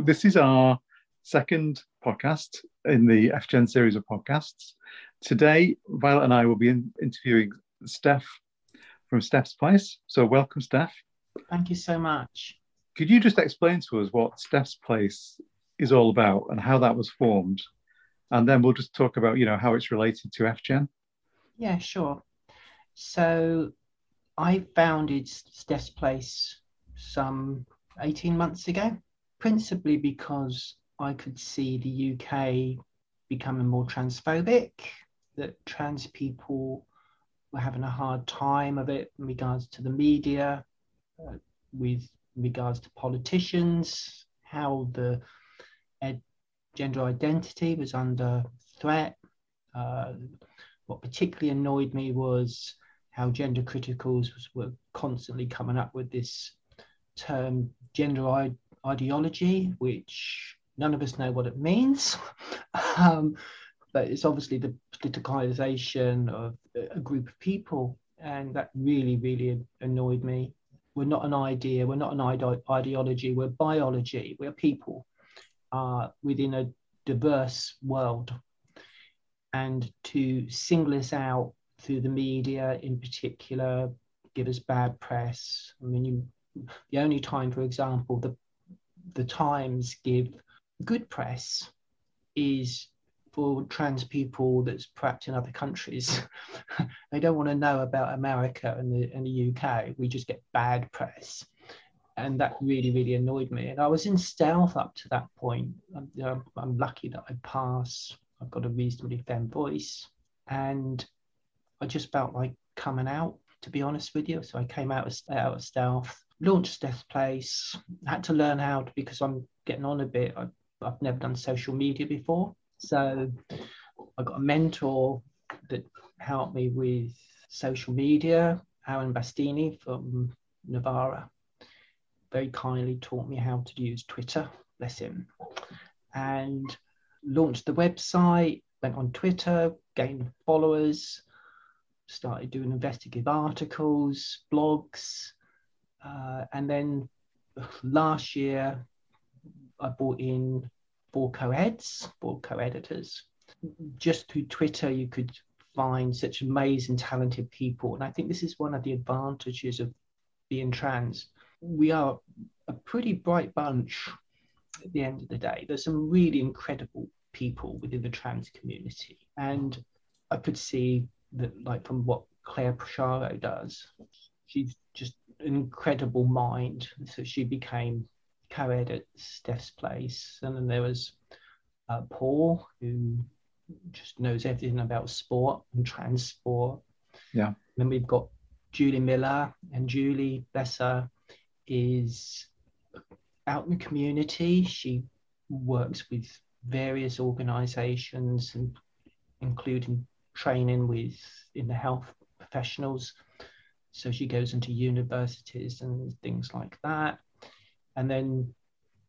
So this is our second podcast in the FGen series of podcasts. Today, Violet and I will be in, interviewing Steph from Steph's Place. So welcome, Steph. Thank you so much. Could you just explain to us what Steph's Place is all about and how that was formed? And then we'll just talk about, you know, how it's related to FGen. Yeah, sure. So I founded Steph's Place some 18 months ago, principally because I could see the UK becoming more transphobic, that trans people were having a hard time of it in regards to the media, uh, with regards to politicians, how the ed- gender identity was under threat. Uh, what particularly annoyed me was how gender criticals was, were constantly coming up with this term gender ideology, which none of us know what it means. um, but it's obviously the politicalization of a group of people. And that really, really annoyed me. We're not an idea, we're not an ide- ideology, we're biology, we're people uh, within a diverse world. And to single us out through the media in particular, give us bad press. I mean, you the only time, for example, the the Times give good press is for trans people that's perhaps in other countries. they don't want to know about America and the, and the UK. We just get bad press. And that really, really annoyed me. And I was in stealth up to that point. I'm, I'm lucky that I pass. I've got a reasonably femme voice. And I just felt like coming out, to be honest with you. So I came out of, out of stealth launched Steph's Place. Had to learn how to because I'm getting on a bit. I, I've never done social media before, so I got a mentor that helped me with social media. Aaron Bastani from Novara very kindly taught me how to use Twitter. Bless him, and launched the website. Went on Twitter, gained followers, started doing investigative articles, blogs, uh, and then last year, I brought in four co-eds, four co-editors. Just through Twitter, you could find such amazing, talented people. And I think this is one of the advantages of being trans. We are a pretty bright bunch at the end of the day. There's some really incredible people within the trans community. And I could see that, like, from what Claire Procharo does, she's incredible mind. So she became co-ed at Steph's Place, and then there was uh, Paul, who just knows everything about sport and transport. Yeah. And then we've got Julie Miller, and Julie, bless her, is out in the community. She works with various organisations, and including training with in the health professionals so she goes into universities and things like that. And then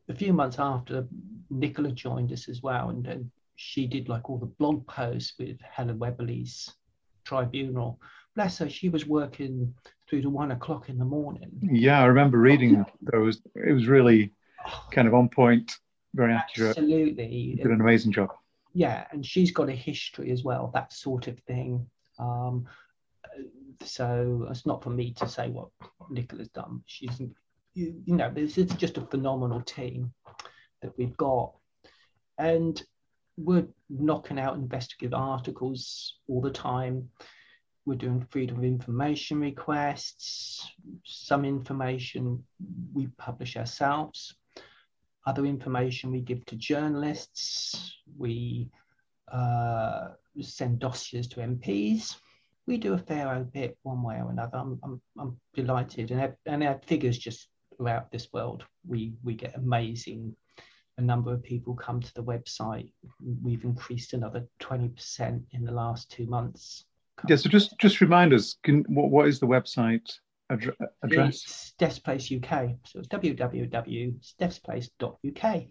a few months after, Nicola joined us as well. And, and she did like all the blog posts with Helen Webberley's tribunal. Bless her, she was working through to one o'clock in the morning. Yeah, I remember reading those. It was really kind of on point, very accurate. Absolutely. Did an amazing job. Yeah, and she's got a history as well, that sort of thing. Um, so it's not for me to say what Nicola's done. She's, you, you know, this is just a phenomenal team that we've got, and we're knocking out investigative articles all the time. We're doing freedom of information requests. Some information we publish ourselves. Other information we give to journalists. We uh, send dossiers to MPs we do a fair old bit one way or another. I'm, I'm, I'm delighted, and and our figures just throughout this world, we we get amazing. A number of people come to the website. We've increased another twenty percent in the last two months. Yeah, so just just remind us, can, what, what is the website address? It's Place UK. So it's www.stephsplace.uk.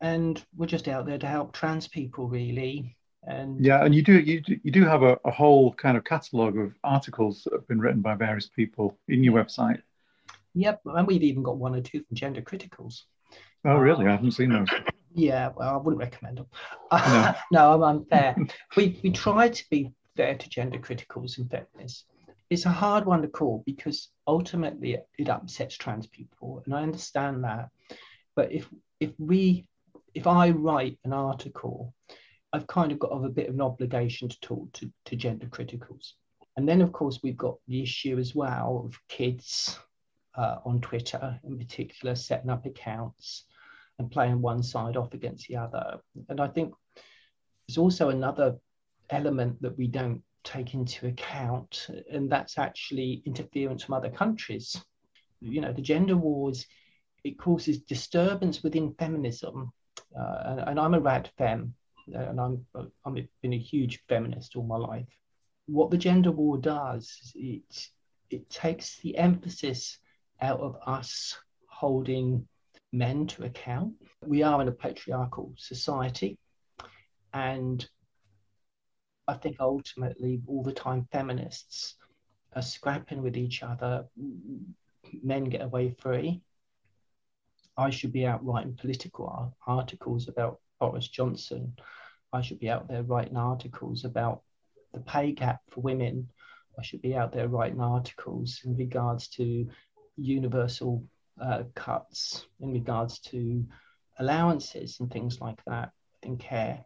And we're just out there to help trans people, really. And yeah, and you do you do, you do have a, a whole kind of catalogue of articles that have been written by various people in your website. Yep, and we've even got one or two from gender criticals. Oh, really? Um, I haven't seen those. Yeah, well, I wouldn't recommend them. No, no I'm unfair. we we try to be fair to gender criticals and feminists. It's a hard one to call because ultimately it upsets trans people, and I understand that. But if if we if I write an article, I've kind of got a bit of an obligation to talk to, to gender criticals. And then, of course, we've got the issue as well of kids uh, on Twitter, in particular, setting up accounts and playing one side off against the other. And I think there's also another element that we don't take into account, and that's actually interference from other countries. You know, the gender wars, it causes disturbance within feminism. Uh, and, and, I'm a rad fem, and I'm, I've been a huge feminist all my life. What the gender war does, it, it takes the emphasis out of us holding men to account. We are in a patriarchal society, and I think ultimately all the time feminists are scrapping with each other. Men get away free. I should be out writing political articles about Boris Johnson. I should be out there writing articles about the pay gap for women. I should be out there writing articles in regards to universal uh, cuts in regards to allowances and things like that in care.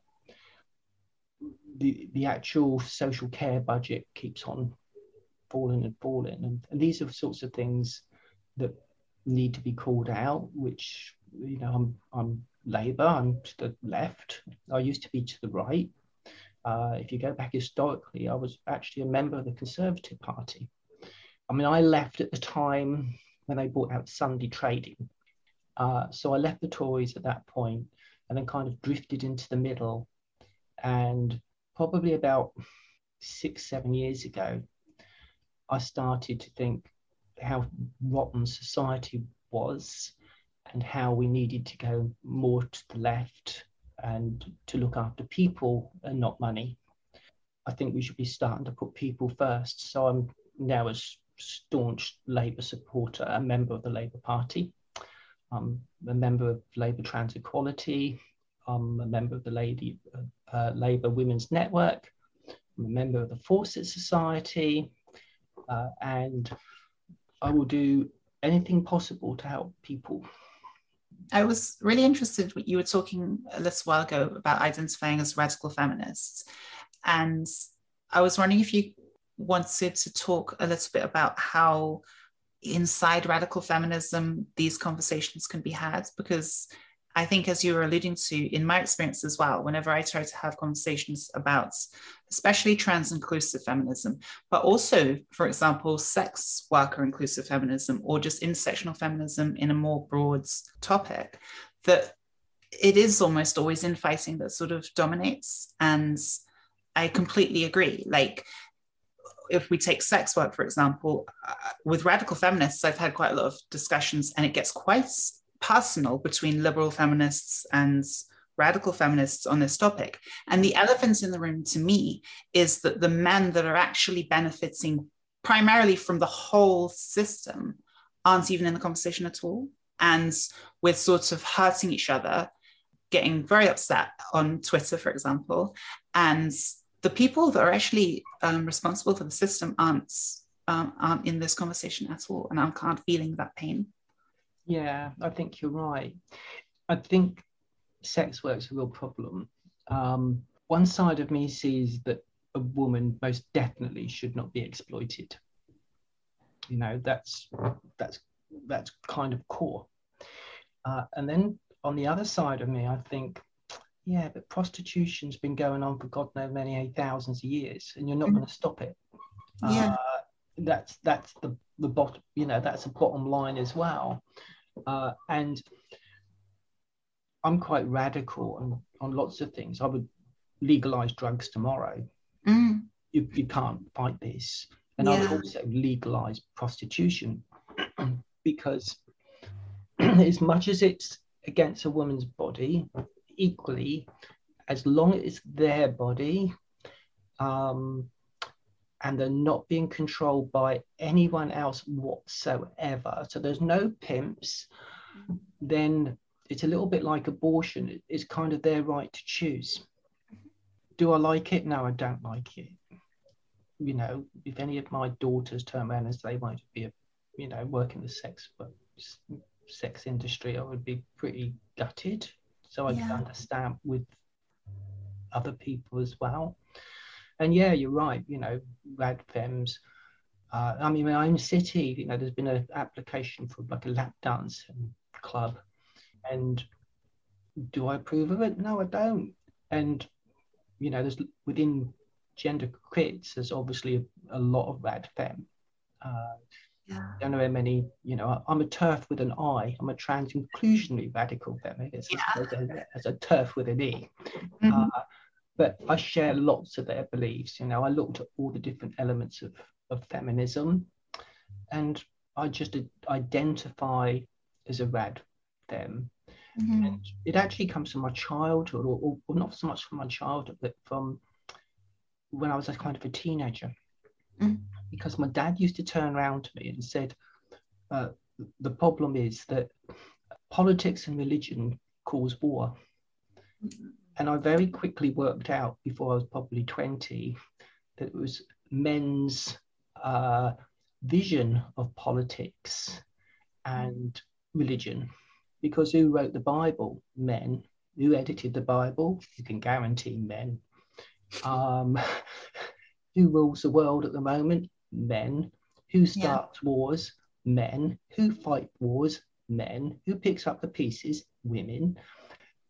The, the actual social care budget keeps on falling and falling. And, and these are sorts of things that need to be called out, which, you know, I'm, I'm Labour, I'm to the left. I used to be to the right. Uh, if you go back historically, I was actually a member of the Conservative Party. I mean, I left at the time when they bought out Sunday Trading. Uh, so I left the Tories at that point and then kind of drifted into the middle. And probably about six, seven years ago, I started to think how rotten society was and how we needed to go more to the left and to look after people and not money. I think we should be starting to put people first. So I'm now a staunch Labour supporter, a member of the Labour Party. I'm a member of Labour Trans Equality. I'm a member of the Lady, uh, Labour Women's Network. I'm a member of the Fawcett Society. Uh, and I will do anything possible to help people. I was really interested. You were talking a little while ago about identifying as radical feminists. And I was wondering if you wanted to talk a little bit about how inside radical feminism these conversations can be had because I think, as you were alluding to, in my experience as well, whenever I try to have conversations about, especially trans inclusive feminism, but also, for example, sex worker inclusive feminism or just intersectional feminism in a more broad topic, that it is almost always infighting that sort of dominates. And I completely agree. Like, if we take sex work, for example, uh, with radical feminists, I've had quite a lot of discussions, and it gets quite personal between liberal feminists and radical feminists on this topic. And the elephant in the room to me is that the men that are actually benefiting primarily from the whole system aren't even in the conversation at all. And we're sort of hurting each other, getting very upset on Twitter, for example, and the people that are actually um, responsible for the system aren't um, aren't in this conversation at all, and aren't feeling that pain. Yeah, I think you're right. I think sex work's a real problem. Um, one side of me sees that a woman most definitely should not be exploited. You know, that's that's that's kind of core. Uh, and then on the other side of me, I think yeah, but prostitution's been going on for God knows many thousands of years, and you're not mm. going to stop it. Yeah. Uh, that's that's the the bottom. You know, that's a bottom line as well. Uh, and I'm quite radical on, on lots of things. I would legalize drugs tomorrow. Mm. You, you can't fight this. And yeah. I would also legalize prostitution because, as much as it's against a woman's body, equally, as long as it's their body um, and they're not being controlled by anyone else whatsoever, so there's no pimps, then it's a little bit like abortion. It's kind of their right to choose. Do I like it? No, I don't like it. You know, if any of my daughters turn around and say they want to be a, you know, work in the sex sex industry, I would be pretty gutted. So I yeah. can understand with other people as well. And yeah, you're right. You know, rad fems. Uh, I mean, my own city. You know, there's been an application for like a lap dance club, and do I approve of it? No, I don't. And you know, there's within gender crits, there's obviously a, a lot of rad fem. Uh, yeah. I don't know how many, you know, I'm a turf with an I. I'm a trans inclusionary radical feminist yeah. as, a, as a TERF with an E. Mm-hmm. Uh, but I share lots of their beliefs. You know, I looked at all the different elements of, of feminism and I just identify as a rad fem. Mm-hmm. And it actually comes from my childhood, or, or, not so much from my childhood, but from when I was a kind of a teenager. Mm-hmm because my dad used to turn around to me and said, uh, the problem is that politics and religion cause war. And I very quickly worked out before I was probably 20 that it was men's uh, vision of politics and religion. Because who wrote the Bible? Men. Who edited the Bible? You can guarantee men. Um, who rules the world at the moment? men. Who starts yeah. wars? Men. Who fight wars? Men. Who picks up the pieces? Women.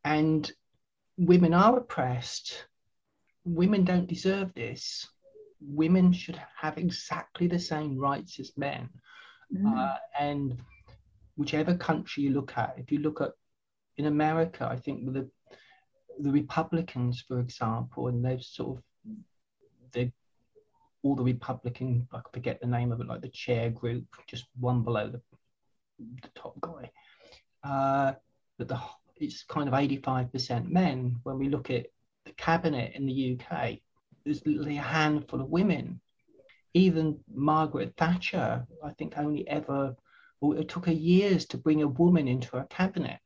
And women are oppressed. Women don't deserve this. Women should have exactly the same rights as men. Mm. Uh, and whichever country you look at, if you look at in America, I think the the Republicans, for example, and they've sort of they all the Republican, I forget the name of it, like the chair group, just one below the, the top guy. Uh, but the it's kind of 85% men. When we look at the cabinet in the UK, there's literally a handful of women. Even Margaret Thatcher, I think, only ever, well, it took her years to bring a woman into her cabinet.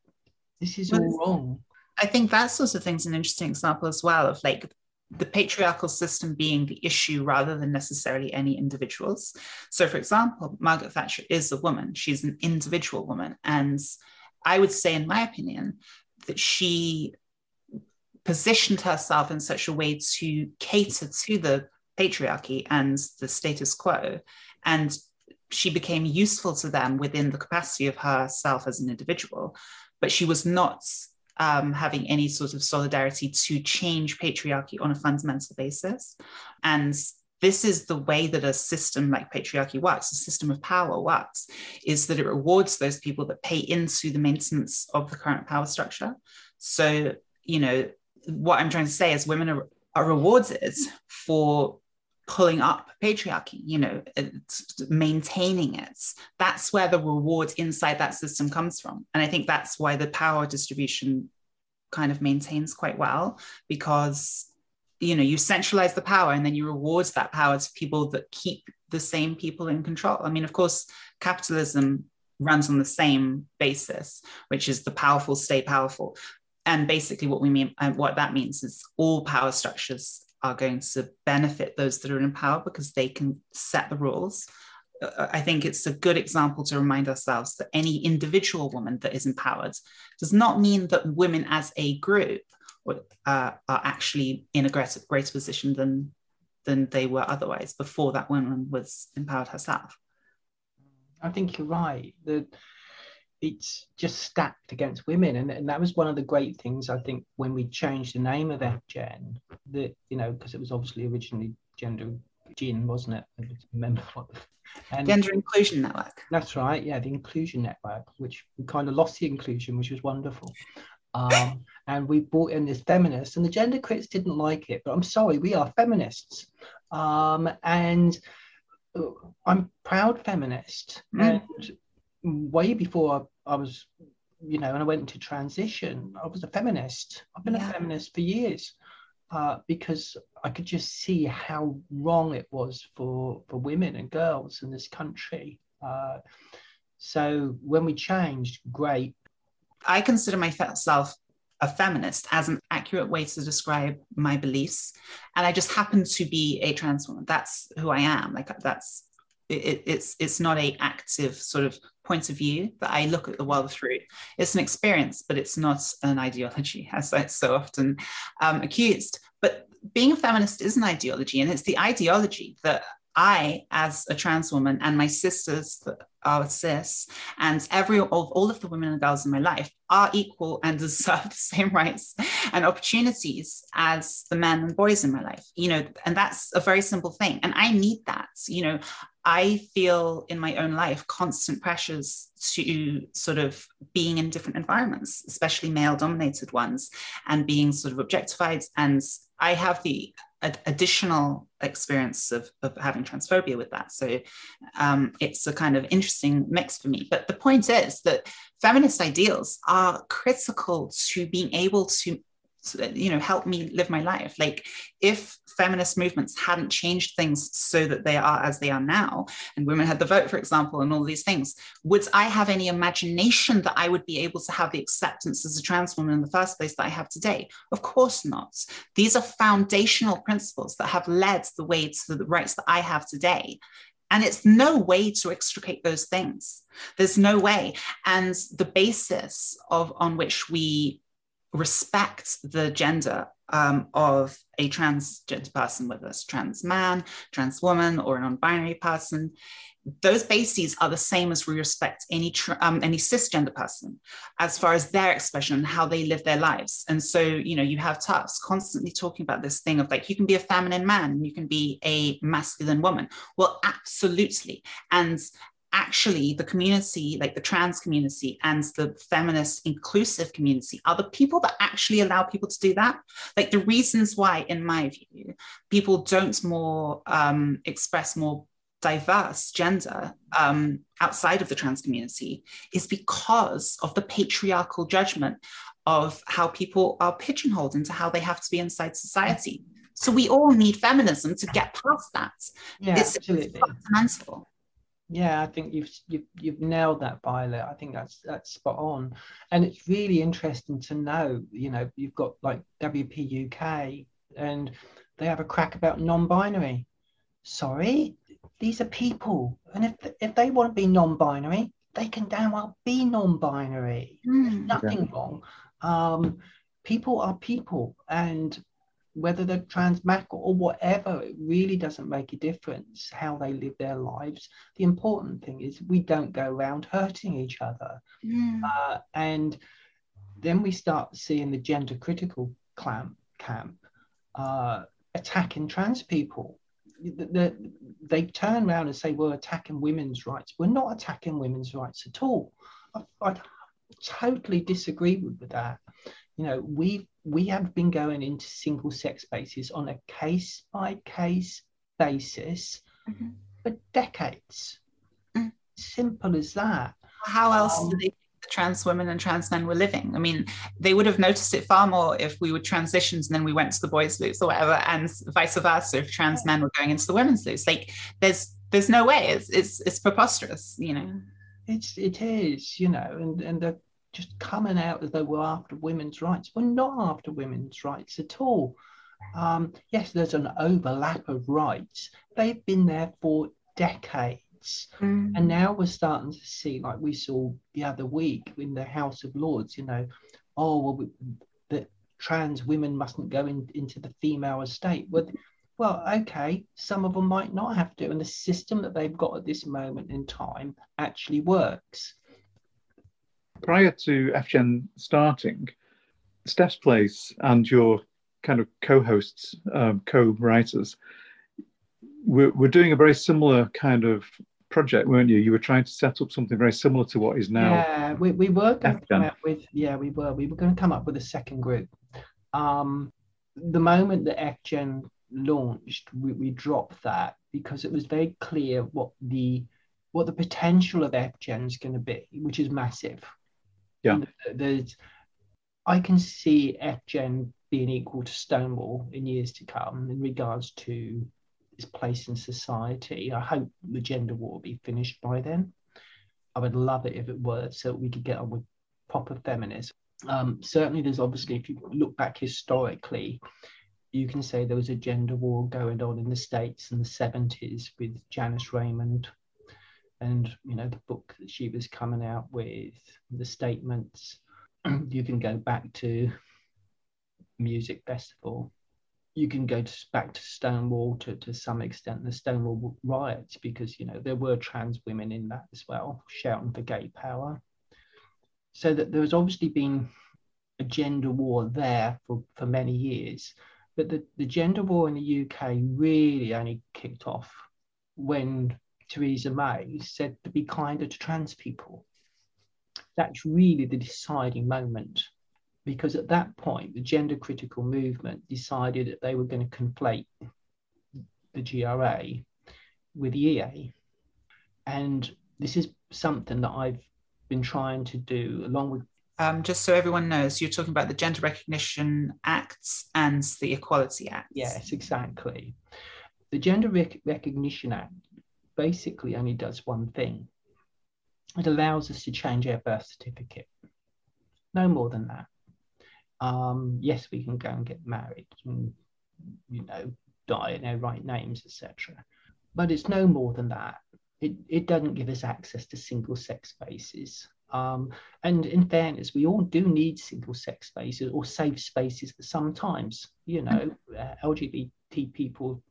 This is all wrong. I think that sort of thing's an interesting example as well of like the patriarchal system being the issue rather than necessarily any individuals. So, for example, Margaret Thatcher is a woman, she's an individual woman. And I would say, in my opinion, that she positioned herself in such a way to cater to the patriarchy and the status quo. And she became useful to them within the capacity of herself as an individual. But she was not um, having any sort of solidarity to change patriarchy on a fundamental basis. And this is the way that a system like patriarchy works, a system of power works, is that it rewards those people that pay into the maintenance of the current power structure. So, you know, what I'm trying to say is women are, are rewarded for pulling up patriarchy, you know, maintaining it. That's where the reward inside that system comes from. And I think that's why the power distribution kind of maintains quite well because you know you centralize the power and then you reward that power to people that keep the same people in control i mean of course capitalism runs on the same basis which is the powerful stay powerful and basically what we mean and what that means is all power structures are going to benefit those that are in power because they can set the rules. Uh, I think it's a good example to remind ourselves that any individual woman that is empowered does not mean that women as a group uh, are actually in a greater, greater position than, than they were otherwise before that woman was empowered herself. I think you're right. The, it's just stacked against women and, and that was one of the great things i think when we changed the name of fgen that you know because it was obviously originally gender gin wasn't it I remember what the, and gender inclusion network that's right yeah the inclusion network which we kind of lost the inclusion which was wonderful um, and we brought in this feminist and the gender critics didn't like it but i'm sorry we are feminists um, and uh, i'm proud feminist mm. and way before I was, you know, and I went into transition, I was a feminist. I've been yeah. a feminist for years uh, because I could just see how wrong it was for, for women and girls in this country. Uh, so when we changed, great. I consider myself a feminist as an accurate way to describe my beliefs. And I just happen to be a trans woman. That's who I am. Like that's it, it's it's not a active sort of point of view that I look at the world through. It's an experience, but it's not an ideology, as it's so often um, accused. But being a feminist is an ideology, and it's the ideology that I, as a trans woman, and my sisters are cis, and every of all of the women and girls in my life are equal and deserve the same rights and opportunities as the men and boys in my life. You know, and that's a very simple thing. And I need that. You know, I feel in my own life constant pressures to sort of being in different environments, especially male dominated ones, and being sort of objectified. And I have the additional experience of, of having transphobia with that. So um, it's a kind of interesting mix for me. But the point is that feminist ideals are critical to being able to you know help me live my life. Like if feminist movements hadn't changed things so that they are as they are now and women had the vote for example and all these things would i have any imagination that i would be able to have the acceptance as a trans woman in the first place that i have today? Of course not. These are foundational principles that have led the way to the rights that i have today. And it's no way to extricate those things. There's no way. And the basis of on which we respect the gender um, of a transgender person, whether it's trans man, trans woman, or a non-binary person. Those bases are the same as we respect any tr- um, any cisgender person, as far as their expression and how they live their lives. And so, you know, you have TERFs constantly talking about this thing of like you can be a feminine man, you can be a masculine woman. Well, absolutely. And actually the community, like the trans community and the feminist inclusive community, are the people that actually allow people to do that. Like the reasons why, in my view, people don't more um, express more diverse gender um, outside of the trans community is because of the patriarchal judgment of how people are pigeonholed into how they have to be inside society. So we all need feminism to get past that. Yeah, it's absolutely. fundamental. Yeah, I think you've, you've you've nailed that, Violet. I think that's that's spot on, and it's really interesting to know. You know, you've got like WP UK, and they have a crack about non-binary. Sorry, these are people, and if if they want to be non-binary, they can damn well be non-binary. Mm. Nothing Yeah. wrong. Um, people are people, and whether they're trans masc or whatever, it really doesn't make a difference how they live their lives. The important thing is we don't go around hurting each other. Mm. Uh, and then we start seeing the gender critical clamp, camp uh, attacking trans people. The, the, they turn around and say we're attacking women's rights. We're not attacking women's rights at all. I, I totally disagree with, with that. You know, we we have been going into single sex spaces on a case by case basis Mhm. for decades. Mm. Simple as that. How else Um, do they think the trans women and trans men were living? I mean, they would have noticed it far more if we would transitions and then we went to the boys' loose or whatever, and vice versa if trans men were going into the women's loose. Like, there's there's no way. It's it's it's preposterous, you know. It's it is, you know, and and they're just coming out as though we're after women's rights. We're not after women's rights at all. Um, yes, there's an overlap of rights. They've been there for decades. And now we're starting to see, like we saw the other week in the House of Lords, you know, oh, well, we, that trans women mustn't go in, into the female estate. Well, well, okay, some of them might not have to. And the system that they've got at this moment in time actually works. Prior to FGen starting, Steph's Place and your kind of co-hosts, um, co-writers, were, were doing a very similar kind of project, weren't you? You were trying to set up something very similar to what is now. Yeah, we, we were going to come out with, yeah, we were. We were going to come up with a second group. Um, the moment that FGen launched, we, we dropped that because it was very clear what the what the potential of FGen is going to be, which is massive. Yeah. There's, I can see FGen being equal to Stonewall in years to come in regards to its place in society. I hope the gender war will be finished by then. I would love it if it were, so we could get on with proper feminist. Um, certainly, there's obviously, if you look back historically, you can say there was a gender war going on in the States in the 70s with Janice Raymond and, you know, the book that she was coming out with, the statements. you can go back to music festival. You can go to, back to Stonewall to, to some extent, the Stonewall riots, because, you know, there were trans women in that as well, shouting for gay power. So that there has obviously been a gender war there for, for many years but the, the gender war in the UK really only kicked off when Theresa May said to be kinder to trans people. That's really the deciding moment because at that point, the gender critical movement decided that they were going to conflate the GRA with the EA. And this is something that I've been trying to do along with um, just so everyone knows, you're talking about the Gender Recognition Acts and the Equality Act. Yes, exactly. The Gender Rec- Recognition Act basically only does one thing it allows us to change our birth certificate. No more than that. Um, yes, we can go and get married and, you know, die in our right names, etc. But it's no more than that. It, it doesn't give us access to single sex spaces. Um, and in fairness, we all do need single sex spaces or safe spaces sometimes. You know, uh, LGBT people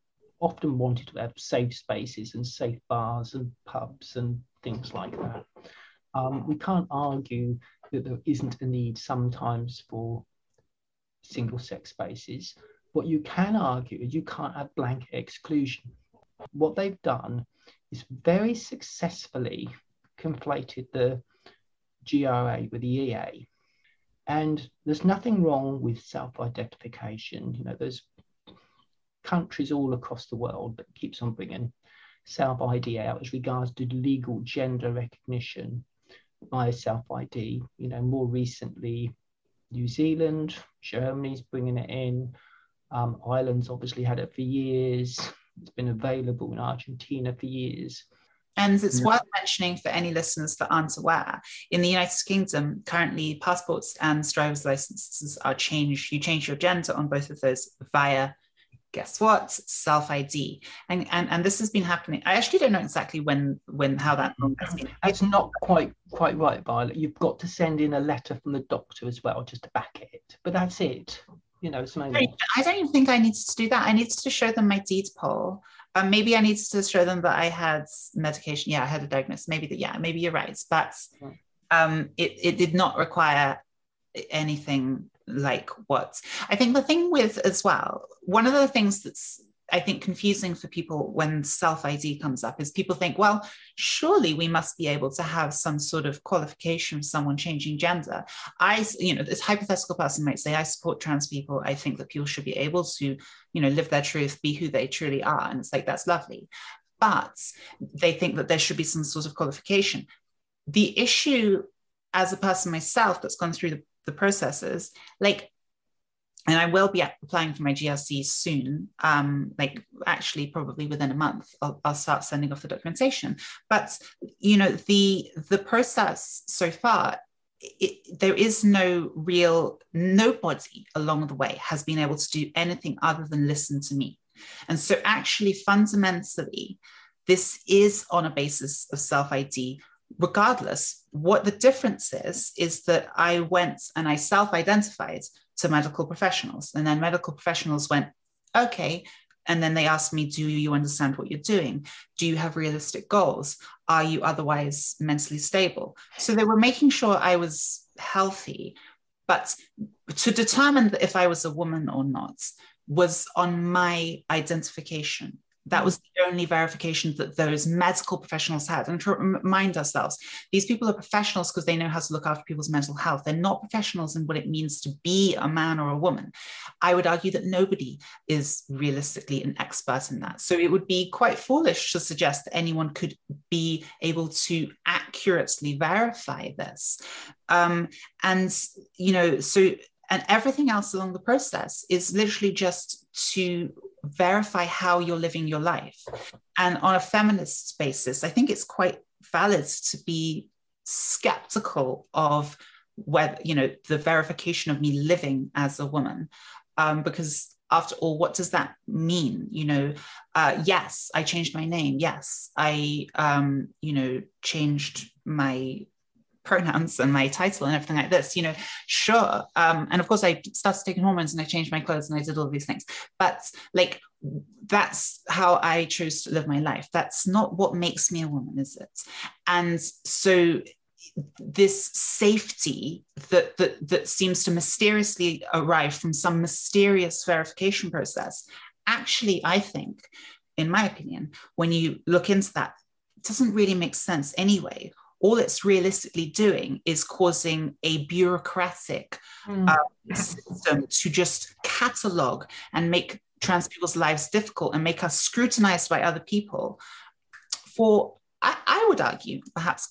often wanted to have safe spaces and safe bars and pubs and things like that. Um, we can't argue that there isn't a need sometimes for single sex spaces. What you can argue is you can't have blanket exclusion. What they've done is very successfully conflated the GRA with the EA. And there's nothing wrong with self-identification. You know, there's countries all across the world that keeps on bringing self-ID out as regards to legal gender recognition by self-ID. You know, more recently, New Zealand, Germany's bringing it in. Um, Ireland's obviously had it for years. It's been available in Argentina for years. And it's yeah. worth mentioning for any listeners that aren't aware, in the United Kingdom, currently passports and driver's licenses are changed. You change your gender on both of those via, guess what, self ID. And, and and this has been happening. I actually don't know exactly when when how that. It's not quite quite right, Violet. You've got to send in a letter from the doctor as well, just to back it. But that's it. You know, it's I don't even think I needed to do that. I needed to show them my deed poll um, maybe I needed to show them that I had medication. Yeah, I had a diagnosis. Maybe that, yeah, maybe you're right. But um, it, it did not require anything like what I think the thing with as well, one of the things that's I think confusing for people when self ID comes up is people think, well, surely we must be able to have some sort of qualification for someone changing gender. I, you know, this hypothetical person might say, I support trans people. I think that people should be able to, you know, live their truth, be who they truly are. And it's like, that's lovely. But they think that there should be some sort of qualification. The issue as a person myself that's gone through the, the processes, like and I will be applying for my GRC soon. Um, like actually, probably within a month, I'll, I'll, start sending off the documentation. But you know, the the process so far, it, there is no real nobody along the way has been able to do anything other than listen to me. And so, actually, fundamentally, this is on a basis of self ID. Regardless, what the difference is, is that I went and I self identified to medical professionals. And then medical professionals went, okay. And then they asked me, do you understand what you're doing? Do you have realistic goals? Are you otherwise mentally stable? So they were making sure I was healthy. But to determine if I was a woman or not was on my identification that was the only verification that those medical professionals had. And to remind ourselves, these people are professionals because they know how to look after people's mental health. They're not professionals in what it means to be a man or a woman. I would argue that nobody is realistically an expert in that. So it would be quite foolish to suggest that anyone could be able to accurately verify this. Um, and, you know, so and everything else along the process is literally just to verify how you're living your life. And on a feminist basis, I think it's quite valid to be skeptical of whether you know the verification of me living as a woman. Um, because after all what does that mean? You know uh, yes i changed my name. Yes i um, you know changed my pronouns and my title and everything like this you know sure um, and of course i started taking hormones and i changed my clothes and i did all these things. But like that's how i chose to live my life. That's not what makes me a woman is it? And so this safety that, that that seems to mysteriously arrive from some mysterious verification process actually i think in my opinion when you look into that it doesn't really make sense anyway all it's realistically doing is causing a bureaucratic mm. uh, system to just catalog and make trans people's lives difficult and make us scrutinized by other people for I, I would argue perhaps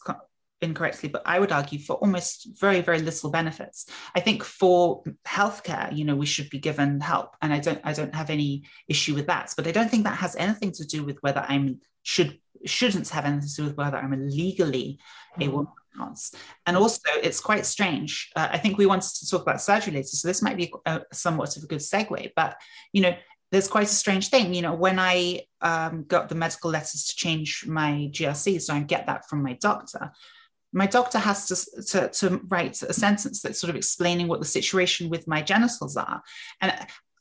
incorrectly, but I would argue for almost very, very little benefits. I think for healthcare, you know, we should be given help, and I don't, I don't have any issue with that. But I don't think that has anything to do with whether I'm should shouldn't have anything to do with whether I'm legally a mm. woman or not. And also, it's quite strange. Uh, I think we wanted to talk about surgery later, so this might be a, somewhat of a good segue. But you know, there's quite a strange thing. You know, when I um, got the medical letters to change my GRC, so I get that from my doctor my doctor has to, to, to write a sentence that's sort of explaining what the situation with my genitals are. And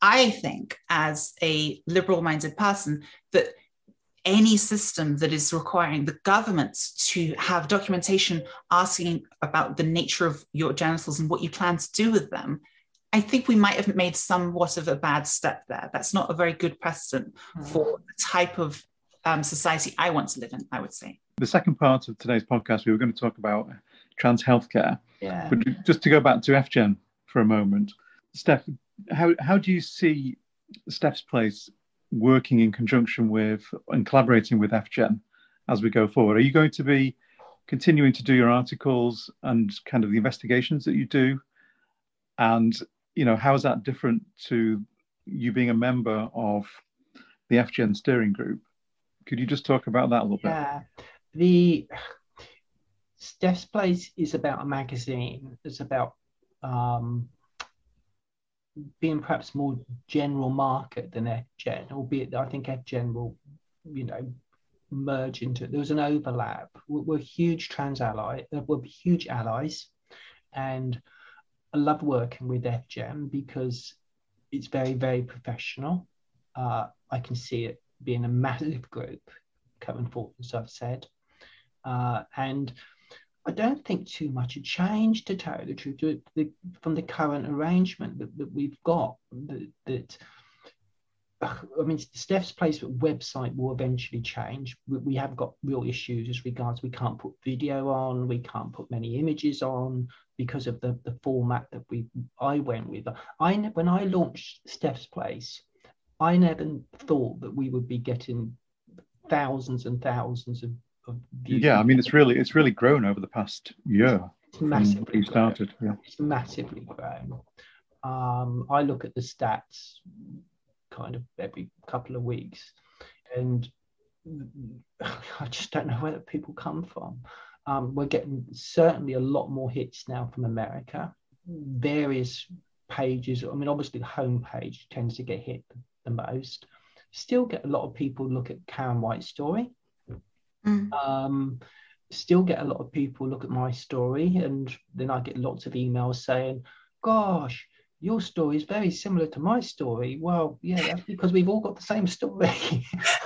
I think, as a liberal minded person, that any system that is requiring the government to have documentation asking about the nature of your genitals and what you plan to do with them, I think we might have made somewhat of a bad step there. That's not a very good precedent mm. for the type of um, society I want to live in, I would say the second part of today's podcast, we were going to talk about trans healthcare. Yeah. But just to go back to FGen for a moment, Steph, how, how do you see Steph's Place working in conjunction with and collaborating with FGen as we go forward? Are you going to be continuing to do your articles and kind of the investigations that you do? And, you know, how is that different to you being a member of the FGen steering group? Could you just talk about that a little yeah. bit? the Steph's Place is about a magazine. It's about um, being perhaps more general market than FGen, albeit I think FGen will, you know, merge into it. There was an overlap. We're, we're huge trans ally, uh, we're huge allies, and I love working with FGen because it's very, very professional. Uh, I can see it being a massive group coming forward, as I've said. Uh, and I don't think too much had changed, to tell you the truth, the, from the current arrangement that, that we've got. That, that, I mean, Steph's Place website will eventually change. We, we have got real issues as regards we can't put video on, we can't put many images on because of the, the format that we I went with. I when I launched Steph's Place, I never thought that we would be getting thousands and thousands of yeah, I mean it's really it's really grown over the past year. It's massively you started. Yeah. It's massively grown. Um, I look at the stats kind of every couple of weeks, and I just don't know where the people come from. Um, we're getting certainly a lot more hits now from America. Various pages. I mean, obviously the homepage tends to get hit the most. Still get a lot of people look at Karen White's story Mm. Um, still get a lot of people look at my story, and then I get lots of emails saying, "Gosh, your story is very similar to my story." Well, yeah, that's because we've all got the same story.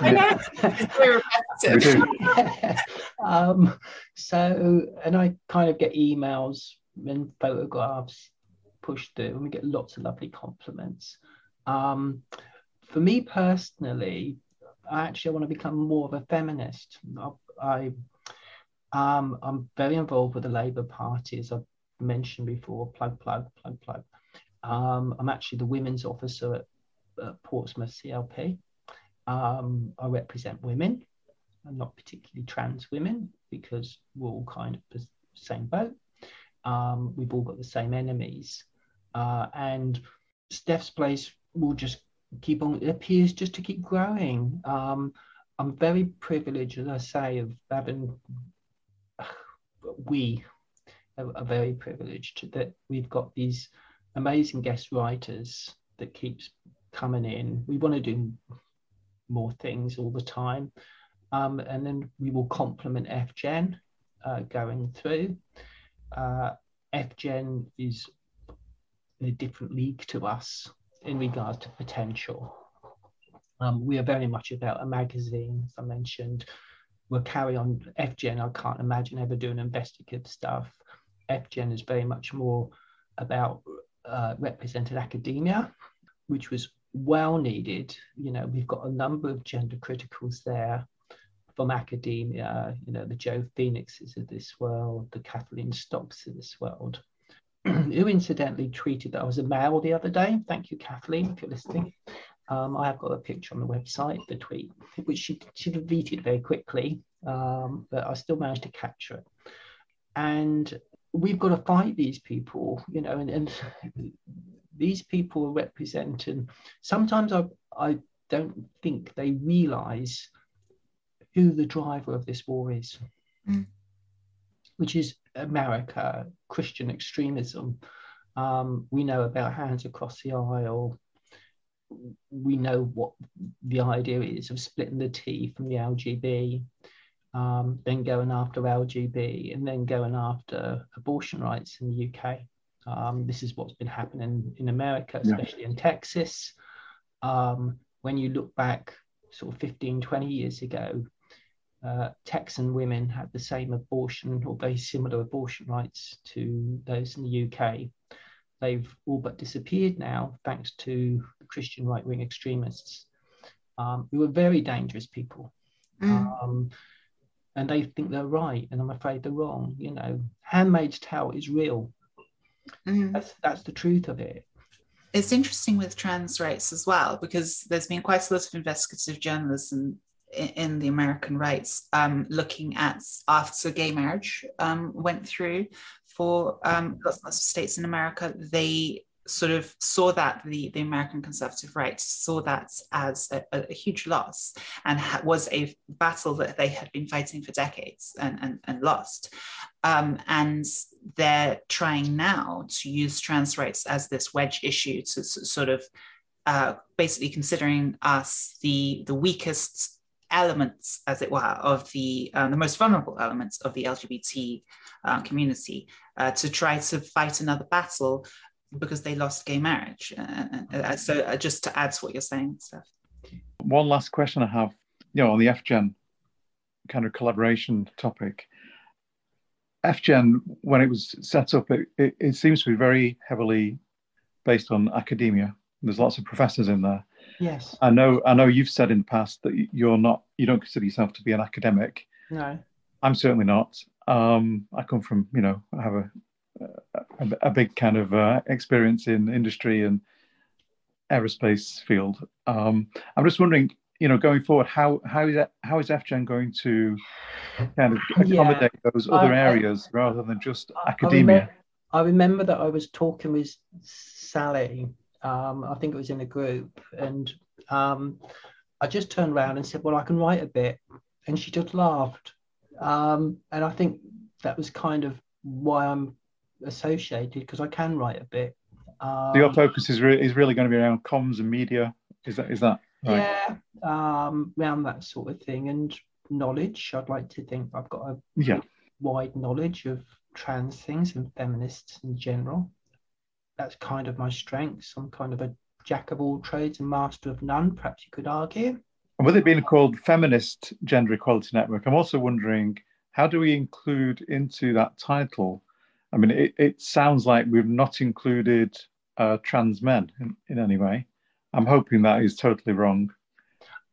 um, so, and I kind of get emails and photographs pushed through, and we get lots of lovely compliments. Um, for me personally, I actually want to become more of a feminist. I, um, I'm very involved with the Labour Party, as I've mentioned before. Plug, plug, plug, plug. Um, I'm actually the women's officer at, at Portsmouth CLP. Um, I represent women, and not particularly trans women, because we're all kind of the same boat. Um, we've all got the same enemies, uh, and Steph's place will just keep on, it appears just to keep growing. Um, I'm very privileged, as I say, of having, we, are, are very privileged that we've got these amazing guest writers that keeps coming in. We want to do more things all the time. Um, and then we will complement FGen uh, going through. Uh, FGen is a different league to us in regards to potential. Um, we are very much about a magazine, as I mentioned. We'll carry on FGen. I can't imagine ever doing investigative stuff. FGen is very much more about uh, represented academia, which was well needed. You know, we've got a number of gender criticals there from academia, you know, the Jo Phoenixes of this world, the Kathleen Stocks of this world, who incidentally tweeted that I was a male the other day. Thank you, Kathleen, if you're listening. Um, I have got a picture on the website, the tweet, which she, she deleted very quickly, um, but I still managed to capture it. And we've got to fight these people, you know, and, and these people are representing. Sometimes I, I don't think they realize who the driver of this war is, mm. Which is America, Christian extremism. Um, we know about Hands Across the Aisle. We know what the idea is of splitting the T from the LGB, um, then going after LGB, and then going after abortion rights in the UK. Um, this is what's been happening in America, especially yeah. in Texas. Um, when you look back sort of 15, 20 years ago, uh, Texan women had the same abortion or very similar abortion rights to those in the UK. They've all but disappeared now, thanks to Christian right wing extremists um, who are very dangerous people. Mm. Um, and they think they're right, and I'm afraid they're wrong. You know, Handmaid's Tale is real. Mm. That's, that's the truth of it. It's interesting with trans rights as well, because there's been quite a lot of investigative journalism in the American rights, um, looking at after gay marriage um, went through for um, lots, lots of states in America, they sort of saw that the, the American conservative right saw that as a, a huge loss and ha- was a battle that they had been fighting for decades and, and, and lost. Um, and they're trying now to use trans rights as this wedge issue to, sort of uh, basically considering us the, the weakest elements, as it were, of the um, the most vulnerable elements of the LGBT uh, community uh, to try to fight another battle because they lost gay marriage. Uh, uh so, uh, just to add to what you're saying, Steph. One last question I have, you know, on the FGen kind of collaboration topic. FGen, when it was set up, it, it, it seems to be very heavily based on academia. There's lots of professors in there Yes. I know. I know you've said in the past that you're not. You don't consider yourself to be an academic. No. I'm certainly not. Um, I come from. You know, I have a a, a big kind of uh, experience in industry and aerospace field. Um, I'm just wondering. You know, going forward, how how is that, how is FGen going to kind of accommodate yeah. those other I, areas I, rather than just I, academia? Remember, I remember that I was talking with Sally um, I think it was in a group, and um, I just turned around and said, "Well, I can write a bit," and she just laughed, um, and I think that was kind of why I'm associated because I can write a bit. so your um, focus is re- is really going to be around comms and media. Is that is that right? Yeah, um, around that sort of thing and knowledge. I'd like to think I've got a yeah wide knowledge of trans things and feminists in general that's kind of my strength. I'm kind of a jack of all trades and master of none, perhaps you could argue. And with it being called Feminist Gender Equality Network, I'm also wondering how do we include into that title? I mean, it, it sounds like we've not included uh, trans men in, in any way. I'm hoping that is totally wrong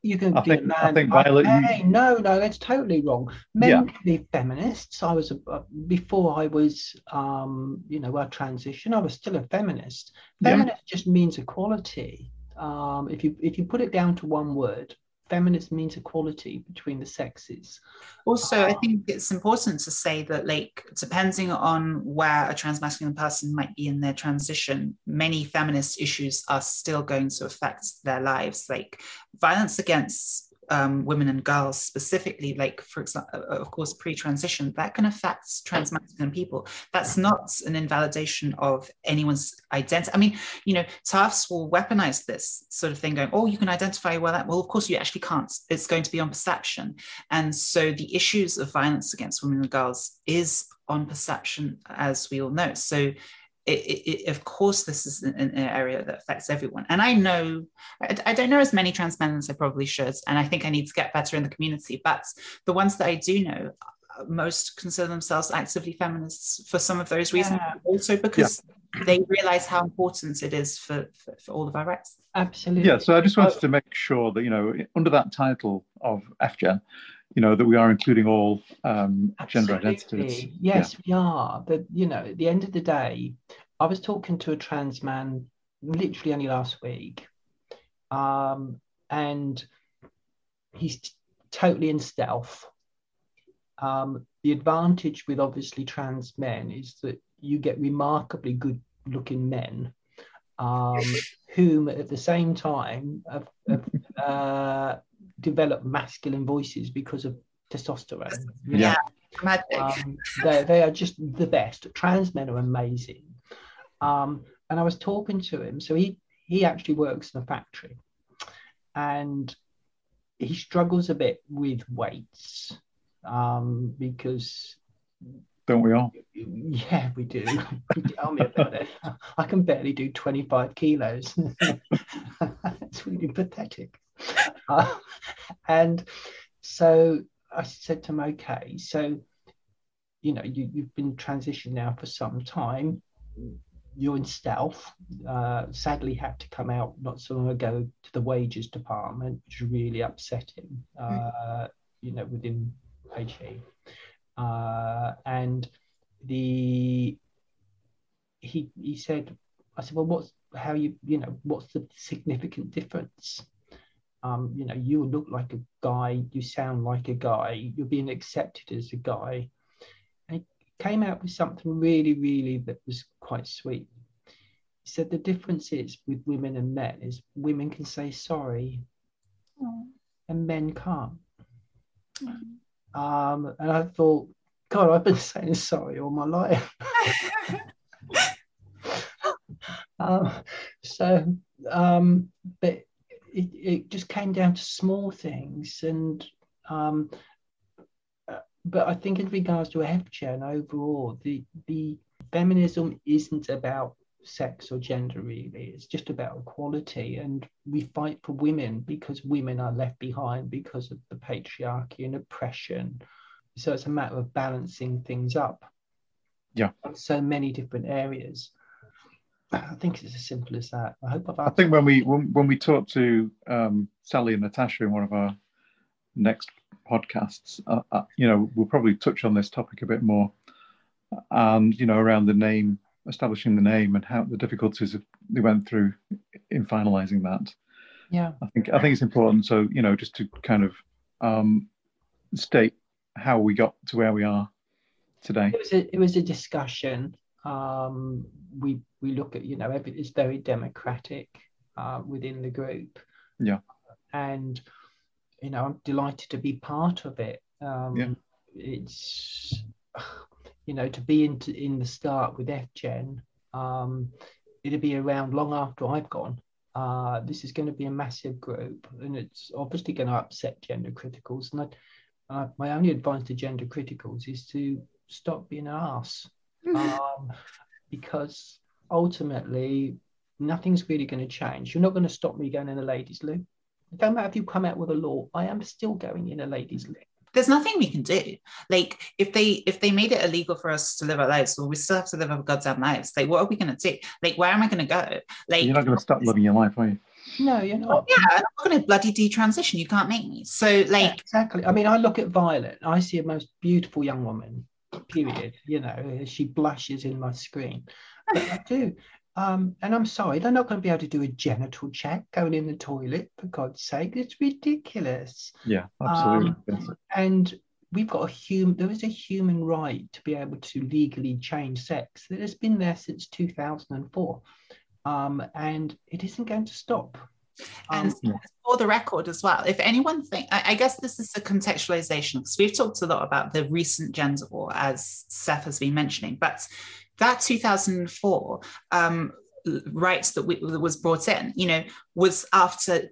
you can I think, man. I think Violet. Hey, you... no, no, that's totally wrong. Men yeah. can be feminists. I was a, uh, before I was, um, you know, a transition. I was still a feminist. Feminist yeah. just means equality. Um, if you if you put it down to one word, feminist means equality between the sexes. Also, I think it's important to say that, like, depending on where a transmasculine person might be in their transition, many feminist issues are still going to affect their lives. Like, violence against um, women and girls specifically, like for example, uh, of course, pre-transition, that can affect trans masculine people. That's not an invalidation of anyone's identity. I mean, you know, TERFs will weaponize this sort of thing, going, "Oh, you can identify well." That well, of course, you actually can't. It's going to be on perception, and so the issues of violence against women and girls is on perception, as we all know. So it, it, of course, this is an, an, area that affects everyone. And I know, I, I, don't know as many trans men as I probably should. And I think I need to get better in the community. But the ones that I do know, uh, most consider themselves actively feminists for some of those reasons, yeah. also because yeah. they realize how important it is for, for, for, all of our rights. Absolutely. Yeah. So I just wanted to make sure that, you know, under that title of FGen, you know that we are including all um, gender identities. Yes, yeah. we are. But you know, at the end of the day, I was talking to a trans man literally only last week, um, and he's t- totally in stealth. Um, the advantage with obviously trans men is that you get remarkably good looking men um, whom at the same time have, have uh, develop masculine voices because of testosterone. Yeah. Um, they, they are just the best. Trans men are amazing. Um, and I was talking to him. So he, he actually works in a factory and he struggles a bit with weights um, because don't we all? Yeah, we do. Tell me about it. I can barely do 25 kilos. It's really pathetic. Uh, and so I said to him, okay, so, you know, you, you've been transitioned now for some time. You're in stealth. Uh, sadly, had to come out not so long ago to the wages department, which is really upsetting, uh, you know, within HE. Uh, and the he he said, I said, well, what's how you you know what's the significant difference? Um, you know, you look like a guy, you sound like a guy, you're being accepted as a guy. And he came out with something really, really that was quite sweet. He said the difference is with women and men is women can say sorry and men can't. Mm. Um, and I thought, God, I've been saying sorry all my life. um, so, um, but it, it just came down to small things and um, uh, but I think in regards to FGen overall, the the feminism isn't about sex or gender really. It's just about equality, and we fight for women because women are left behind because of the patriarchy and oppression. So it's a matter of balancing things up. Yeah. So many different areas. I think it's as simple as that. I hope I've. I think when we when, when we talk to um, Sally and Natasha in one of our next podcasts, uh, uh, you know, we'll probably touch on this topic a bit more, and you know, around the name, establishing the name, and how the difficulties they went through in finalising that. Yeah, I think I think it's important. So you know, just to kind of um, state how we got to where we are today. It was a, it was a discussion. Um, we we look at you know it's very democratic uh, within the group. Yeah. And you know i'm delighted to be part of it. Um, yeah. it's you know to be in, in the start with fgen um, it'll be around long after i've gone. Uh, this is going to be a massive group and it's obviously going to upset gender criticals. And I, uh, my only advice to gender criticals is to stop being an ass um, because ultimately nothing's really going to change. You're not going to stop me going in a ladies' loo. It don't matter if you come out with a law, I am still going in a ladies' loo. There's nothing we can do. Like if they if they made it illegal for us to live our lives, well, we still have to live our goddamn lives. Like, what are we gonna do? Like, where am I gonna go? Like you're not gonna stop living your life, are you? No, you're not. yeah, I'm not going to bloody detransition. You can't make me. So, like, yeah, exactly. I mean, I look at Violet. I see a most beautiful young woman. Period. You know, she blushes in my screen. But I do. Um, and I'm sorry, they're not going to be able to do a genital check going in the toilet, for God's sake. It's ridiculous. Yeah, absolutely. Um, and we've got a human, there is a human right to be able to legally change sex that has been there since 2004. Um, and it isn't going to stop. And um, for the record as well, if anyone think, I, I guess this is a contextualization because we've talked a lot about the recent gender war, as Steph has been mentioning, but that 2004 um, rights that, we, that was brought in, you know, was after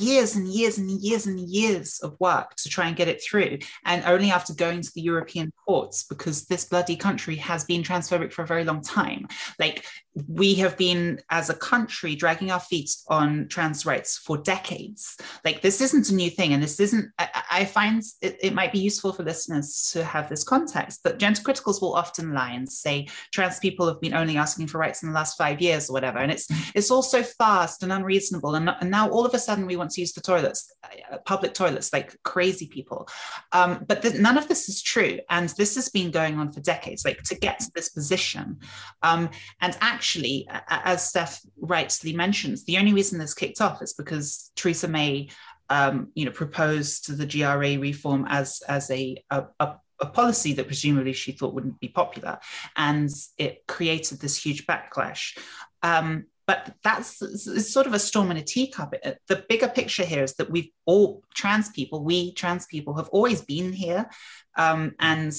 years and years and years and years of work to try and get it through. And only after going to the European courts, because this bloody country has been transphobic for a very long time. Like we have been as a country dragging our feet on trans rights for decades. Like this isn't a new thing and this isn't i, I find it, it, might be useful for listeners to have this context that gender criticals will often lie and say trans people have been only asking for rights in the last five years or whatever and it's it's all so fast and unreasonable and, and now all of a sudden we want to use the toilets uh, public toilets like crazy people. Um, but the, none of this is true and this has been going on for decades. Like to get to this position um, and actually actually, as Steph rightly mentions, the only reason this kicked off is because Theresa May, um, you know, proposed the GRA reform as as a, a, a policy that presumably she thought wouldn't be popular, and it created this huge backlash. Um, but that's it's sort of a storm in a teacup. The bigger picture here is that we've all trans people, we trans people, have always been here, um, and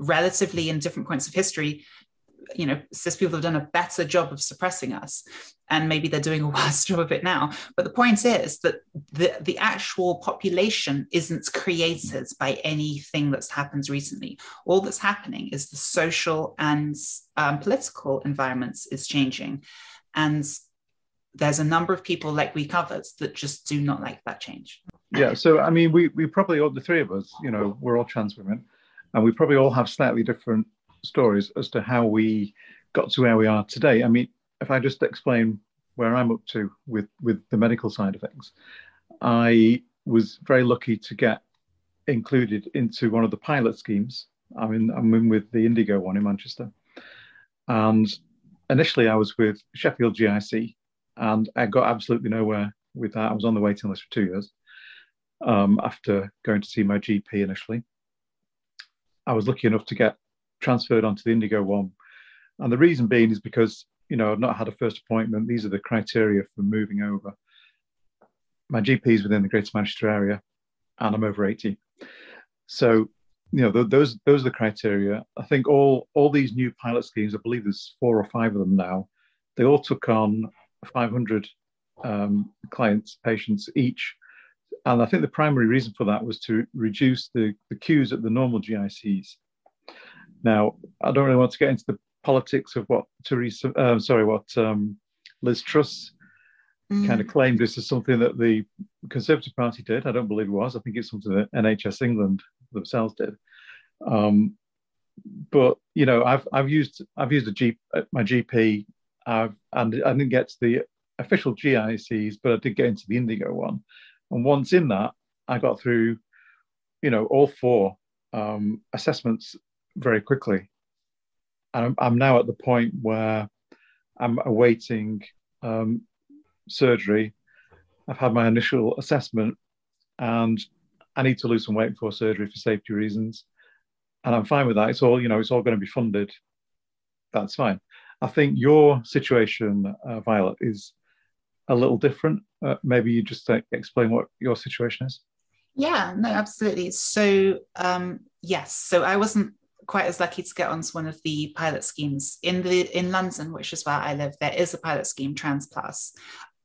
relatively in different points of history, you know cis people have done a better job of suppressing us and maybe they're doing a worse job of it now. But the point is that the, the actual population isn't created by anything that's happened recently. All that's happening is the social and um, political environments is changing. And there's a number of people like we covered that just do not like that change. Yeah so i mean we we probably all the three of us you know we're all trans women and we probably all have slightly different stories as to how we got to where we are today. I mean, if I just explain where I'm up to with with the medical side of things, I was very lucky to get included into one of the pilot schemes. I'm in I'm in with the Indigo one in Manchester, and initially I was with Sheffield GIC, and I got absolutely nowhere with that. I was on the waiting list for two years um, after going to see my GP initially. I was lucky enough to get transferred onto the Indigo one. And the reason being is because, you know, I've not had a first appointment. These are the criteria for moving over. My GP is within the Greater Manchester area and I'm over 80. So, you know, th- those those are the criteria. I think all all these new pilot schemes, I believe there's four or five of them now, they all took on 500 um, clients, patients each. And I think the primary reason for that was to reduce the, the queues at the normal GICs. Now, I don't really want to get into the politics of what Theresa, uh, sorry, what um, Liz Truss mm. kind of claimed this is something that the Conservative Party did. I don't believe it was. I think it's something that NHS England themselves did. Um, but you know, I've I've used I've used a G, my GP, I've, and I didn't get to the official GICs, but I did get into the Indigo one. And once in that, I got through, you know, all four um, assessments very quickly. And I'm, I'm now at the point where I'm awaiting um, surgery. I've had my initial assessment and I need to lose some weight before surgery for safety reasons. And I'm fine with that. It's all, you know, it's all going to be funded. That's fine. I think your situation, uh, Violet, is a little different. Uh, maybe you just uh, explain what your situation is. Yeah, no, absolutely. So, um, yes, so I wasn't quite as lucky to get onto one of the pilot schemes in the in London, which is where I live. There is a pilot scheme, TransPlus,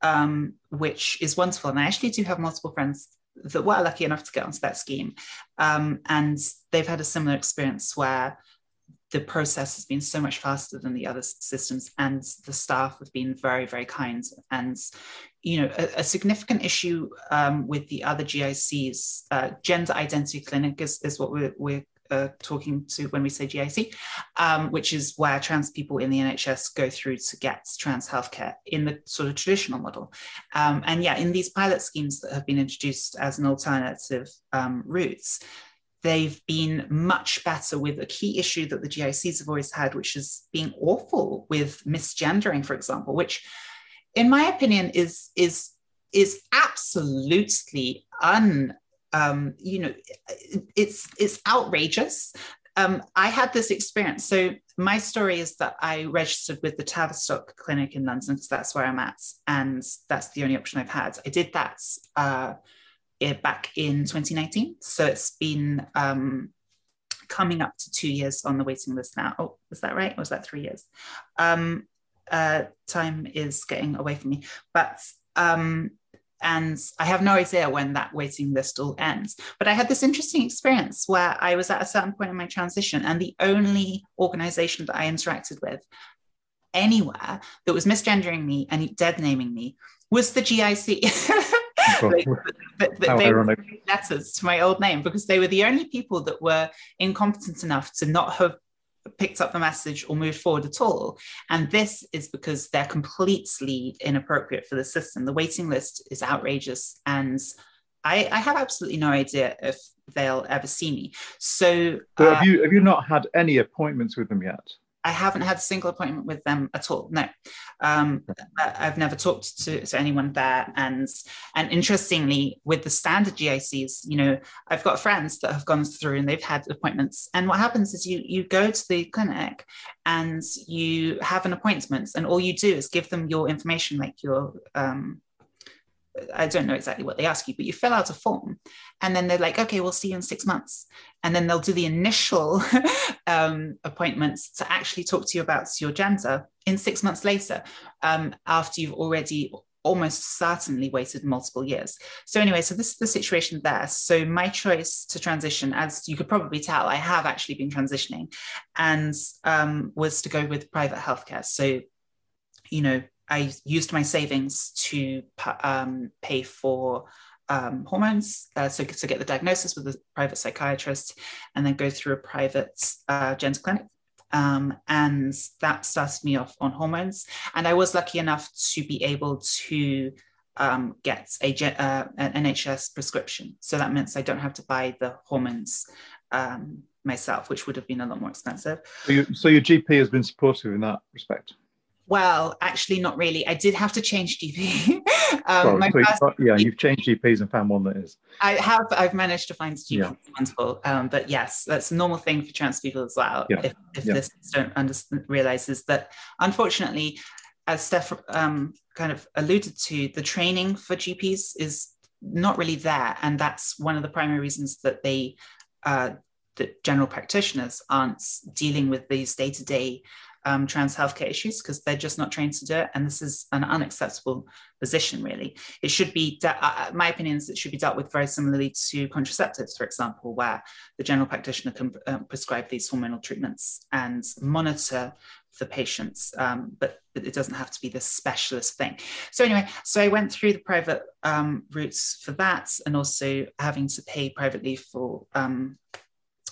um, which is wonderful, and I actually do have multiple friends that were lucky enough to get onto that scheme, um, and they've had a similar experience where the process has been so much faster than the other systems and the staff have been very very kind. And you know a, a significant issue um, with the other gics uh, gender identity clinic is, is what we're, we're uh, talking to when we say GIC, um, which is where trans people in the NHS go through to get trans healthcare in the sort of traditional model. Um, and yeah, in these pilot schemes that have been introduced as an alternative um, routes, they've been much better with a key issue that the GICs have always had, which is being awful with misgendering, for example, which in my opinion is is is absolutely un um, you know, it's it's outrageous. Um, I had this experience. So my story is that I registered with the Tavistock Clinic in London because that's where I'm at, and that's the only option I've had. I did that uh, back in 2019, so it's been um, coming up to two years on the waiting list now. Oh, is that right? Or was that three years? Um, uh, time is getting away from me, but um, and I have no idea when that waiting list all ends. But I had this interesting experience where I was at a certain point in my transition, and the only organization that I interacted with anywhere that was misgendering me and dead naming me was the GIC. like, but, but they were letters to my old name because they were the only people that were incompetent enough to not have picked up the message or moved forward at all. And this is because they're completely inappropriate for the system. The waiting list is outrageous. And I, I have absolutely no idea if they'll ever see me. So, so have uh, you have you not had any appointments with them yet? I haven't had a single appointment with them at all. No, um, I've never talked to, to anyone there. And and interestingly, with the standard GICs, you know, I've got friends that have gone through and they've had appointments. And what happens is you you go to the clinic and you have an appointment, and all you do is give them your information, like your um, I don't know exactly what they ask you, but you fill out a form and then they're like, okay, we'll see you in six months. And then they'll do the initial um, appointments to actually talk to you about your gender in six months later, um, after you've already almost certainly waited multiple years. So, anyway, so this is the situation there. So, my choice to transition, as you could probably tell, I have actually been transitioning and um, was to go with private healthcare. So, you know, I used my savings to um, pay for um, hormones, uh, so to get the diagnosis with a private psychiatrist, and then go through a private uh, gender clinic. Um, and that started me off on hormones. And I was lucky enough to be able to um, get a uh, an NHS prescription. So that means I don't have to buy the hormones um, myself, which would have been a lot more expensive. So, you, so your GP has been supportive in that respect. Well, actually, not really. I did have to change GP. um, well, first, yeah, you've changed GPs and found one that is. I have. I've managed to find GP yeah. wonderful. Um, but yes, that's a normal thing for trans people as well. Yeah. If, if yeah. this don't understand, realizes that, unfortunately, as Steph um, kind of alluded to, the training for GPs is not really there, and that's one of the primary reasons that they, uh, that general practitioners aren't dealing with these day to day um, trans healthcare issues because they're just not trained to do it. And this is an unacceptable position, really. It should be, de- uh, uh, my opinion is it should be dealt with very similarly to contraceptives, for example, where the general practitioner can uh, prescribe these hormonal treatments and monitor the patients, um, but it doesn't have to be this specialist thing. So anyway, so I went through the private um, routes for that, and also having to pay privately for um,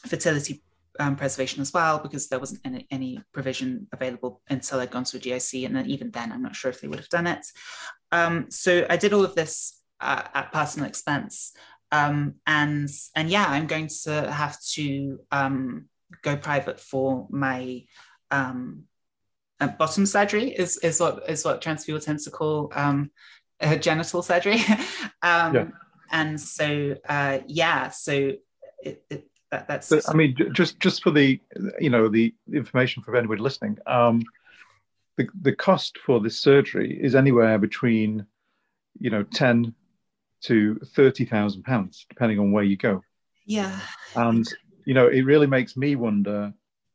fertility um, preservation as well because there wasn't any, any, provision available until I'd gone to a GIC. And then even then, I'm not sure if they would have done it. Um, so I did all of this uh, at personal expense. Um, and and yeah, I'm going to have to um, go private for my um, uh, bottom surgery is, is what is what trans people tend to call um, genital surgery. yeah. And so uh, yeah, so it, it that, that's. I mean, just just for the you know the information for anybody listening, um, the the cost for this surgery is anywhere between, you know, ten to thirty thousand pounds, depending on where you go. Yeah. And you know, it really makes me wonder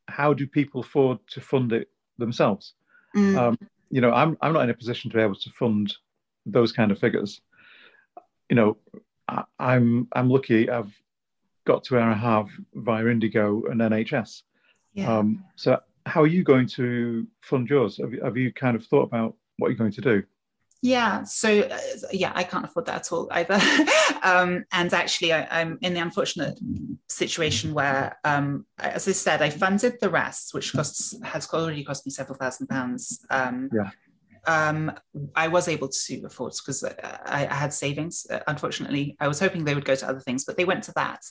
how do people afford to fund it themselves? Mm. Um, you know, I'm I'm not in a position to be able to fund those kind of figures. You know, I, I'm I'm lucky. I've got to where I have via Indigo and NHS. Yeah. Um, so how are you going to fund yours? Have, have you kind of thought about what you're going to do? Yeah, so uh, yeah, I can't afford that at all either. um, and actually, I, am in the unfortunate situation where, um, as I said, I funded the rest, which costs has already cost me several thousand pounds. Um, yeah um, I was able to afford because I, I, had savings. Uh, unfortunately, I was hoping they would go to other things, but they went to that.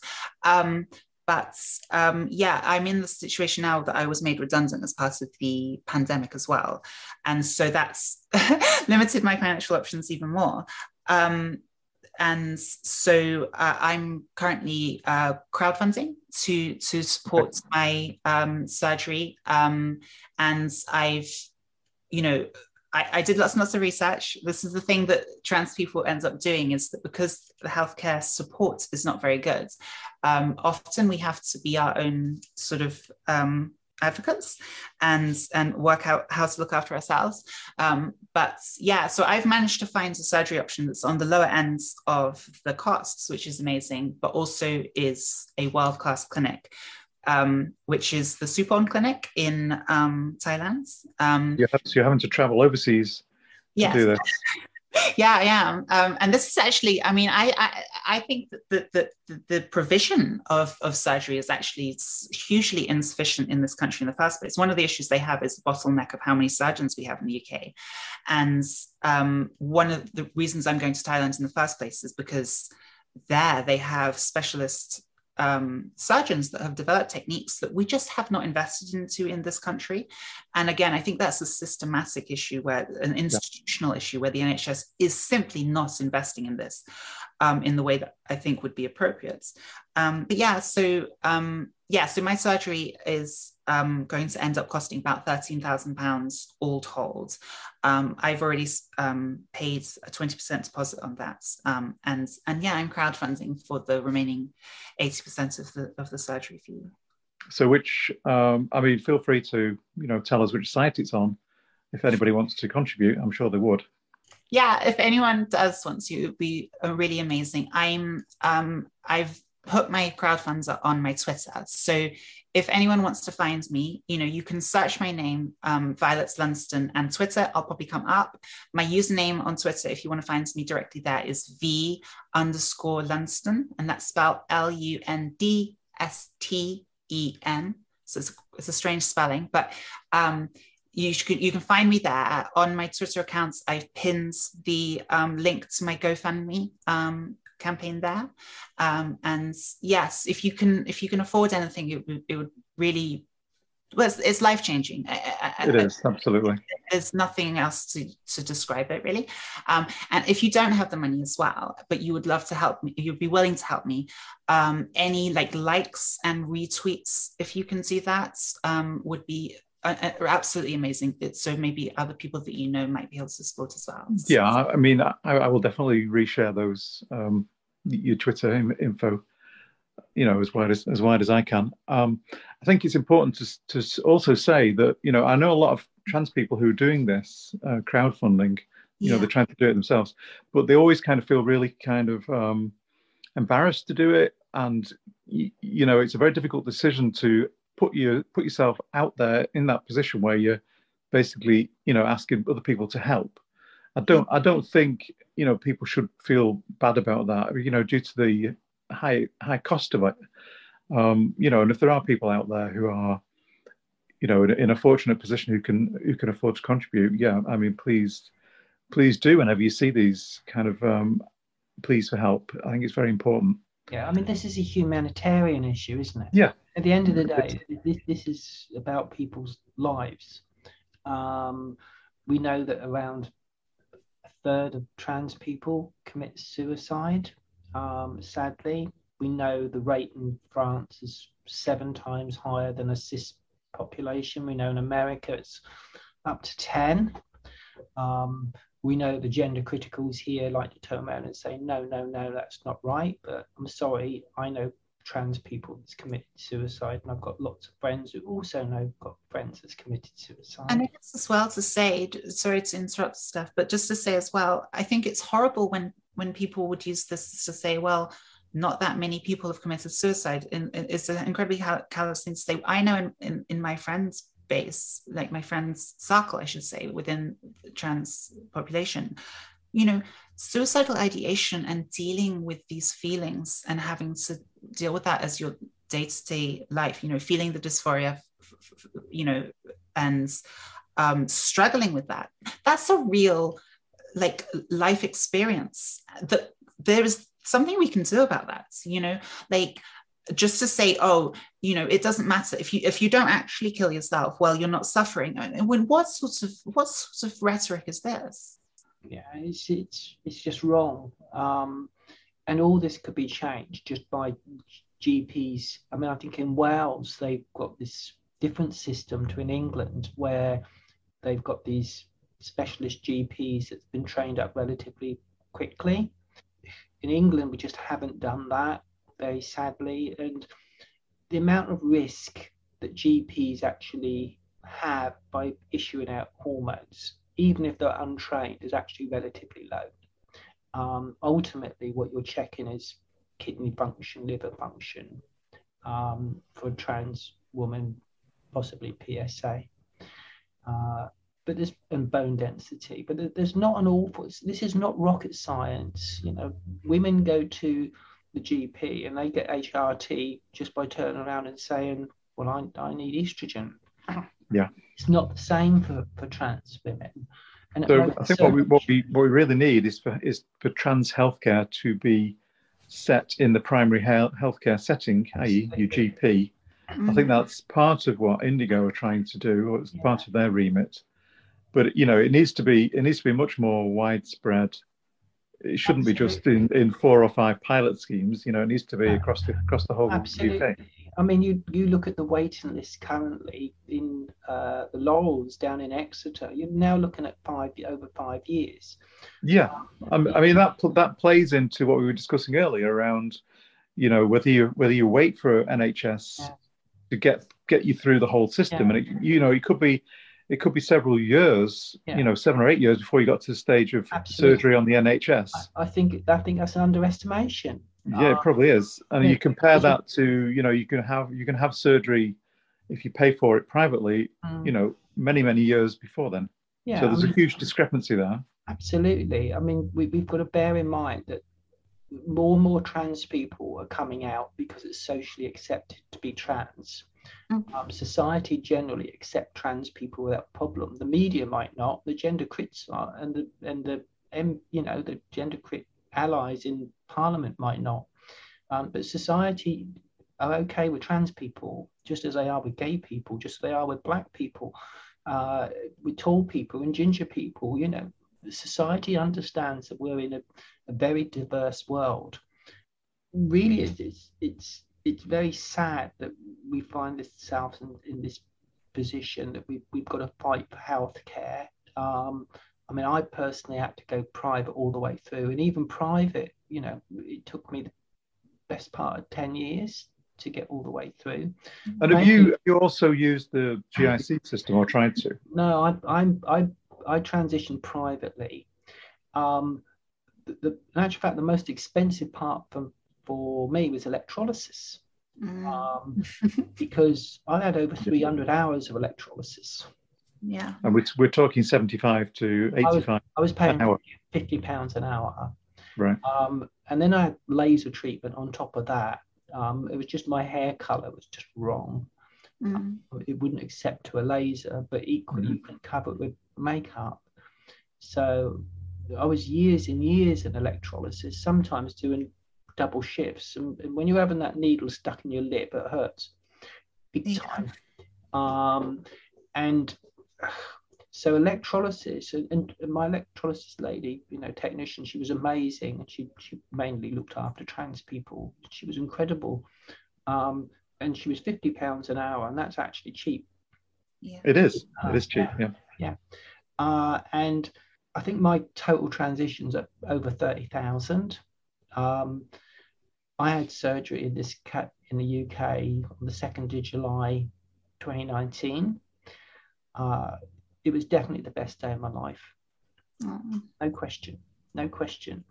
Um, but um, yeah, I'm in the situation now that I was made redundant as part of the pandemic as well, and so that's limited my financial options even more. Um, and so uh, I'm currently uh, crowdfunding to to support my um, surgery, um, and I've, you know, I, I, did lots and lots of research. This is the thing that trans people ends up doing is that because the healthcare support is not very good, um, often we have to be our own sort of um, advocates and and work out how to look after ourselves um, but yeah so i've managed to find a surgery option that's on the lower ends of the costs which is amazing but also is a world-class clinic um, which is the Suporn clinic in um, thailand um, you so you're having to travel overseas yes. to do this yeah, I am. Um, and this is actually, I mean, I I, I think that the, the, the provision of, of surgery is actually hugely insufficient in this country in the first place. One of the issues they have is the bottleneck of how many surgeons we have in the UK. And um, one of the reasons I'm going to Thailand in the first place is because there they have specialist um, surgeons that have developed techniques that we just have not invested into in this country. And again, I think that's a systematic issue where an institutional yeah. issue where the NHS is simply not investing in this um, in the way that I think would be appropriate. Um, but yeah, so um, yeah, so my surgery is um, going to end up costing about £13,000 all told. Um, I've already um, paid a 20% deposit on that. Um, and, and yeah, I'm crowdfunding for the remaining 80% of the, of the surgery fee. So which, um, I mean, feel free to, you know, tell us which site it's on. If anybody wants to contribute, I'm sure they would. Yeah, if anyone does want to, it would be really amazing. I'm, um, I've put my crowdfunder on my Twitter. So if anyone wants to find me, you know, you can search my name, um, Violet Lundsten, and Twitter. I'll probably come up. My username on Twitter, if you want to find me directly there, is V underscore Lundsten, and that's spelled L U N D S T E N. So it's, it's, a strange spelling, but um, you can you can find me there on my Twitter accounts. I've pinned the um, link to my GoFundMe um, campaign there. Um, and yes, if you can if you can afford anything, it, it would really well, it's, it's life changing. It is absolutely. There's nothing else to, to describe it really. Um, and if you don't have the money as well, but you would love to help me, you'd be willing to help me. Um, any like likes and retweets, if you can do that, um, would be absolutely amazing. So maybe other people that you know might be able to support as well. Yeah, I mean, I, I will definitely reshare those um, your Twitter info, you know, as wide as as wide as I can. Um, I think it's important to to also say that you know I know a lot of trans people who are doing this uh, crowdfunding. You yeah. know, they're trying to do it themselves, but they always kind of feel really kind of um, embarrassed to do it, and you know, it's a very difficult decision to put you put yourself out there in that position where you're basically you know asking other people to help. I don't i don't think you know people should feel bad about that you know due to the high high cost of it. Um you know and if there are people out there who are you know in, in a fortunate position who can who can afford to contribute yeah i mean please please do whenever you see these kind of um pleas for help. I think it's very important yeah i mean this is a humanitarian issue isn't it yeah at the end of the day, this, this is about people's lives. Um, we know that around a third of trans people commit suicide. Um, sadly, we know the rate in France is seven times higher than a cis population. We know in America it's up to 10. Um, we know the gender criticals here like to turn around and say, no, no, no, that's not right. But I'm sorry, I know trans people that's committed suicide and i've got lots of friends who also know got friends that's committed suicide and it's as well to say sorry to interrupt stuff but just to say as well i think it's horrible when when people would use this to say well not that many people have committed suicide and it's an incredibly callous thing to say i know in, in, in my friends base like my friends circle i should say within the trans population. You know suicidal ideation and dealing with these feelings and having to deal with that as your day-to-day life you know feeling the dysphoria you know and um, struggling with that. That's a real like life experience. That there is something we can do about that you know? Like just to say oh you know it doesn't matter if you if you don't actually kill yourself well you're not suffering and when what sort of what sort of rhetoric is this yeah, it's it's it's just wrong. Um, and all this could be changed just by GPs. I mean, I think in Wales they've got this different system to in England where they've got these specialist GPs that's been trained up relatively quickly. In England, we just haven't done that, very sadly. And the amount of risk that GPs actually have by issuing out hormones, even if they're untrained, is actually relatively low. Um, ultimately, what you're checking is kidney function, liver function um, for a trans woman, possibly PSA. Uh, but there's and bone density, but there's not an awful. This is not rocket science. You know, women go to the GP and they get HRT just by turning around and saying, "Well, I, I need estrogen." Yeah, it's not the same for, for trans women. And so I think so what we what we what we really need is for is for trans healthcare to be set in the primary health healthcare setting, i.e., your GP. Mm-hmm. I think that's part of what Indigo are trying to do, or it's yeah. part of their remit but you know it needs to be it needs to be much more widespread it shouldn't Absolutely. be just in, in four or five pilot schemes you know it needs to be across the across the whole Absolutely. UK I mean you you look at the waiting list currently in uh, the Laurels down in Exeter you're now looking at five over five years yeah um, I mean that that plays into what we were discussing earlier around you know whether you whether you wait for NHS yeah. to get get you through the whole system yeah. and it, you know it could be it could be several years, yeah. you know, seven or eight years before you got to the stage of Absolutely. surgery on the NHS. I, think I think that's an underestimation. Yeah, it probably is. And yeah, you compare that to, you know, you can have you can have surgery if you pay for it privately, mm. you know, many many years before then. Yeah, so there's I mean, a huge discrepancy there. Absolutely. I mean, we, we've got to bear in mind that more and more trans people are coming out because it's socially accepted to be trans. Mm. Um, society generally accept trans people without problem. The media might not. The gender crits are, and the and the you know the gender crit allies in Parliament might not. Um, but society are okay with trans people, just as they are with gay people, just as they are with black people, uh, with tall people and ginger people. You know, society understands that we're in a, a very diverse world. Really, it's it's it's very sad that we find ourselves in, in this position that we've, we've got to fight for healthcare. Um, I mean, I personally had to go private all the way through, and even private, you know, it took me the best part of 10 years to get all the way through. And have you, you also used the GIC system or tried to? No, I, I'm, I, I transitioned privately. Um, the, the, in actual fact, the most expensive part for for me was electrolysis. Mm. Um, because I had over 300 hours of electrolysis. Yeah. And we're, we're talking 75 to 85. I was, I was paying 50 pounds an hour. Right. Um, and then I had laser treatment on top of that. Um, it was just my hair color was just wrong. Mm. It wouldn't accept to a laser, but equally mm. you can cover it with makeup. So I was years and years in electrolysis, sometimes doing double shifts. And, and, when you're having that needle stuck in your lip, it hurts big yeah. time. Um, and so electrolysis and, and, my electrolysis lady, you know, technician, she was amazing. And she, she mainly looked after trans people. She was incredible. Um, and she was 50 pounds an hour and that's actually cheap. Yeah. It is. Uh, it is cheap. Yeah. Yeah. Uh, and I think my total transitions are over 30,000. Um, I had surgery in this cat in the UK on the 2nd of July 2019. Uh, it was definitely the best day of my life. Mm. No question. No question.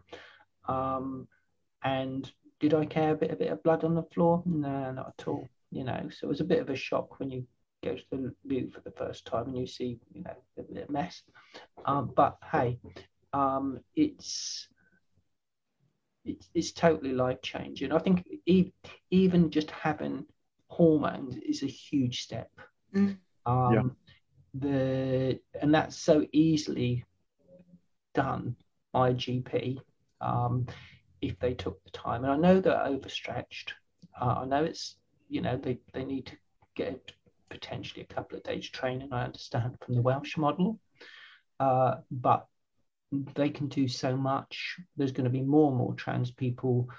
Um, and did I care a bit, a bit of blood on the floor? No, not at all. You know, so it was a bit of a shock when you go to the loo for the first time and you see, you know, a bit of mess. Um, but hey, um, it's it's, it's totally life changing. I think e- even just having hormones is a huge step. Mm. Um, yeah. The and that's so easily done by a GP um, if they took the time. And I know they're overstretched. Uh, I know it's you know they, they need to get potentially a couple of days training. I understand from the Welsh model, uh, but they can do so much. There's going to be more and more trans people.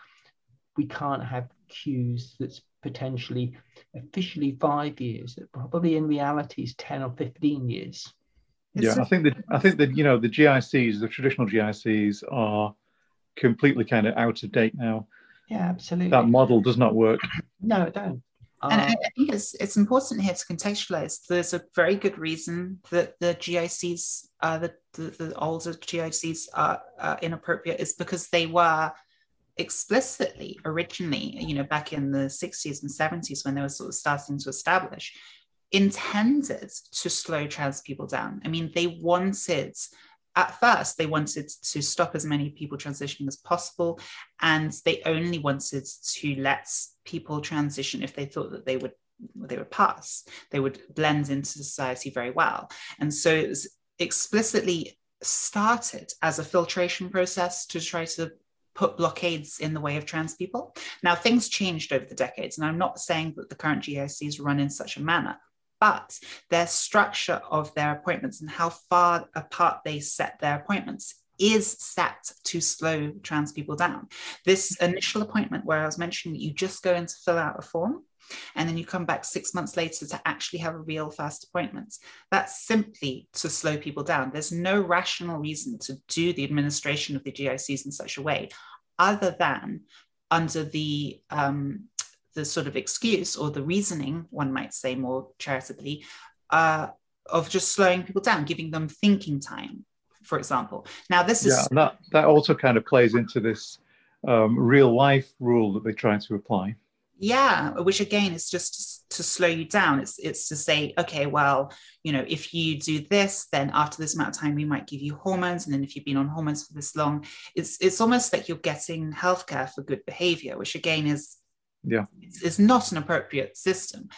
We can't have queues that's potentially officially five years, that probably in reality is 10 or 15 years. Yeah, I think that I think that you know the GICs, the traditional GICs, are completely kind of out of date now. Yeah, absolutely. That model does not work. No, it don't. And I, I think it's it's important here to contextualize. There's a very good reason that the GICs, uh, the, the, the older GICs are uh, inappropriate, is because they were explicitly originally, you know, back in the 60s and 70s when they were sort of starting to establish, intended to slow trans people down. I mean, they wanted at first they wanted to stop as many people transitioning as possible and they only wanted to let people transition if they thought that they would they would pass they would blend into society very well and so it was explicitly started as a filtration process to try to put blockades in the way of trans people. Now, things changed over the decades, and I'm not saying that the current GICs run in such a manner, but their structure of their appointments and how far apart they set their appointments is set to slow trans people down. This initial appointment, where I was mentioning you just go in to fill out a form, and then you come back six months later to actually have a real first appointment. That's simply to slow people down. There's no rational reason to do the administration of the GICs in such a way, other than under the um, the sort of excuse or the reasoning, one might say more charitably, uh, of just slowing people down, giving them thinking time, for example. Now, this is. Yeah, that, that also kind of plays into this um, real life rule that they try to apply. Yeah, which again is just to slow you down. It's it's to say, okay, well, you know, if you do this, then after this amount of time, we might give you hormones, and then if you've been on hormones for this long, it's it's almost like you're getting healthcare for good behavior, which again is yeah. Is not an appropriate system.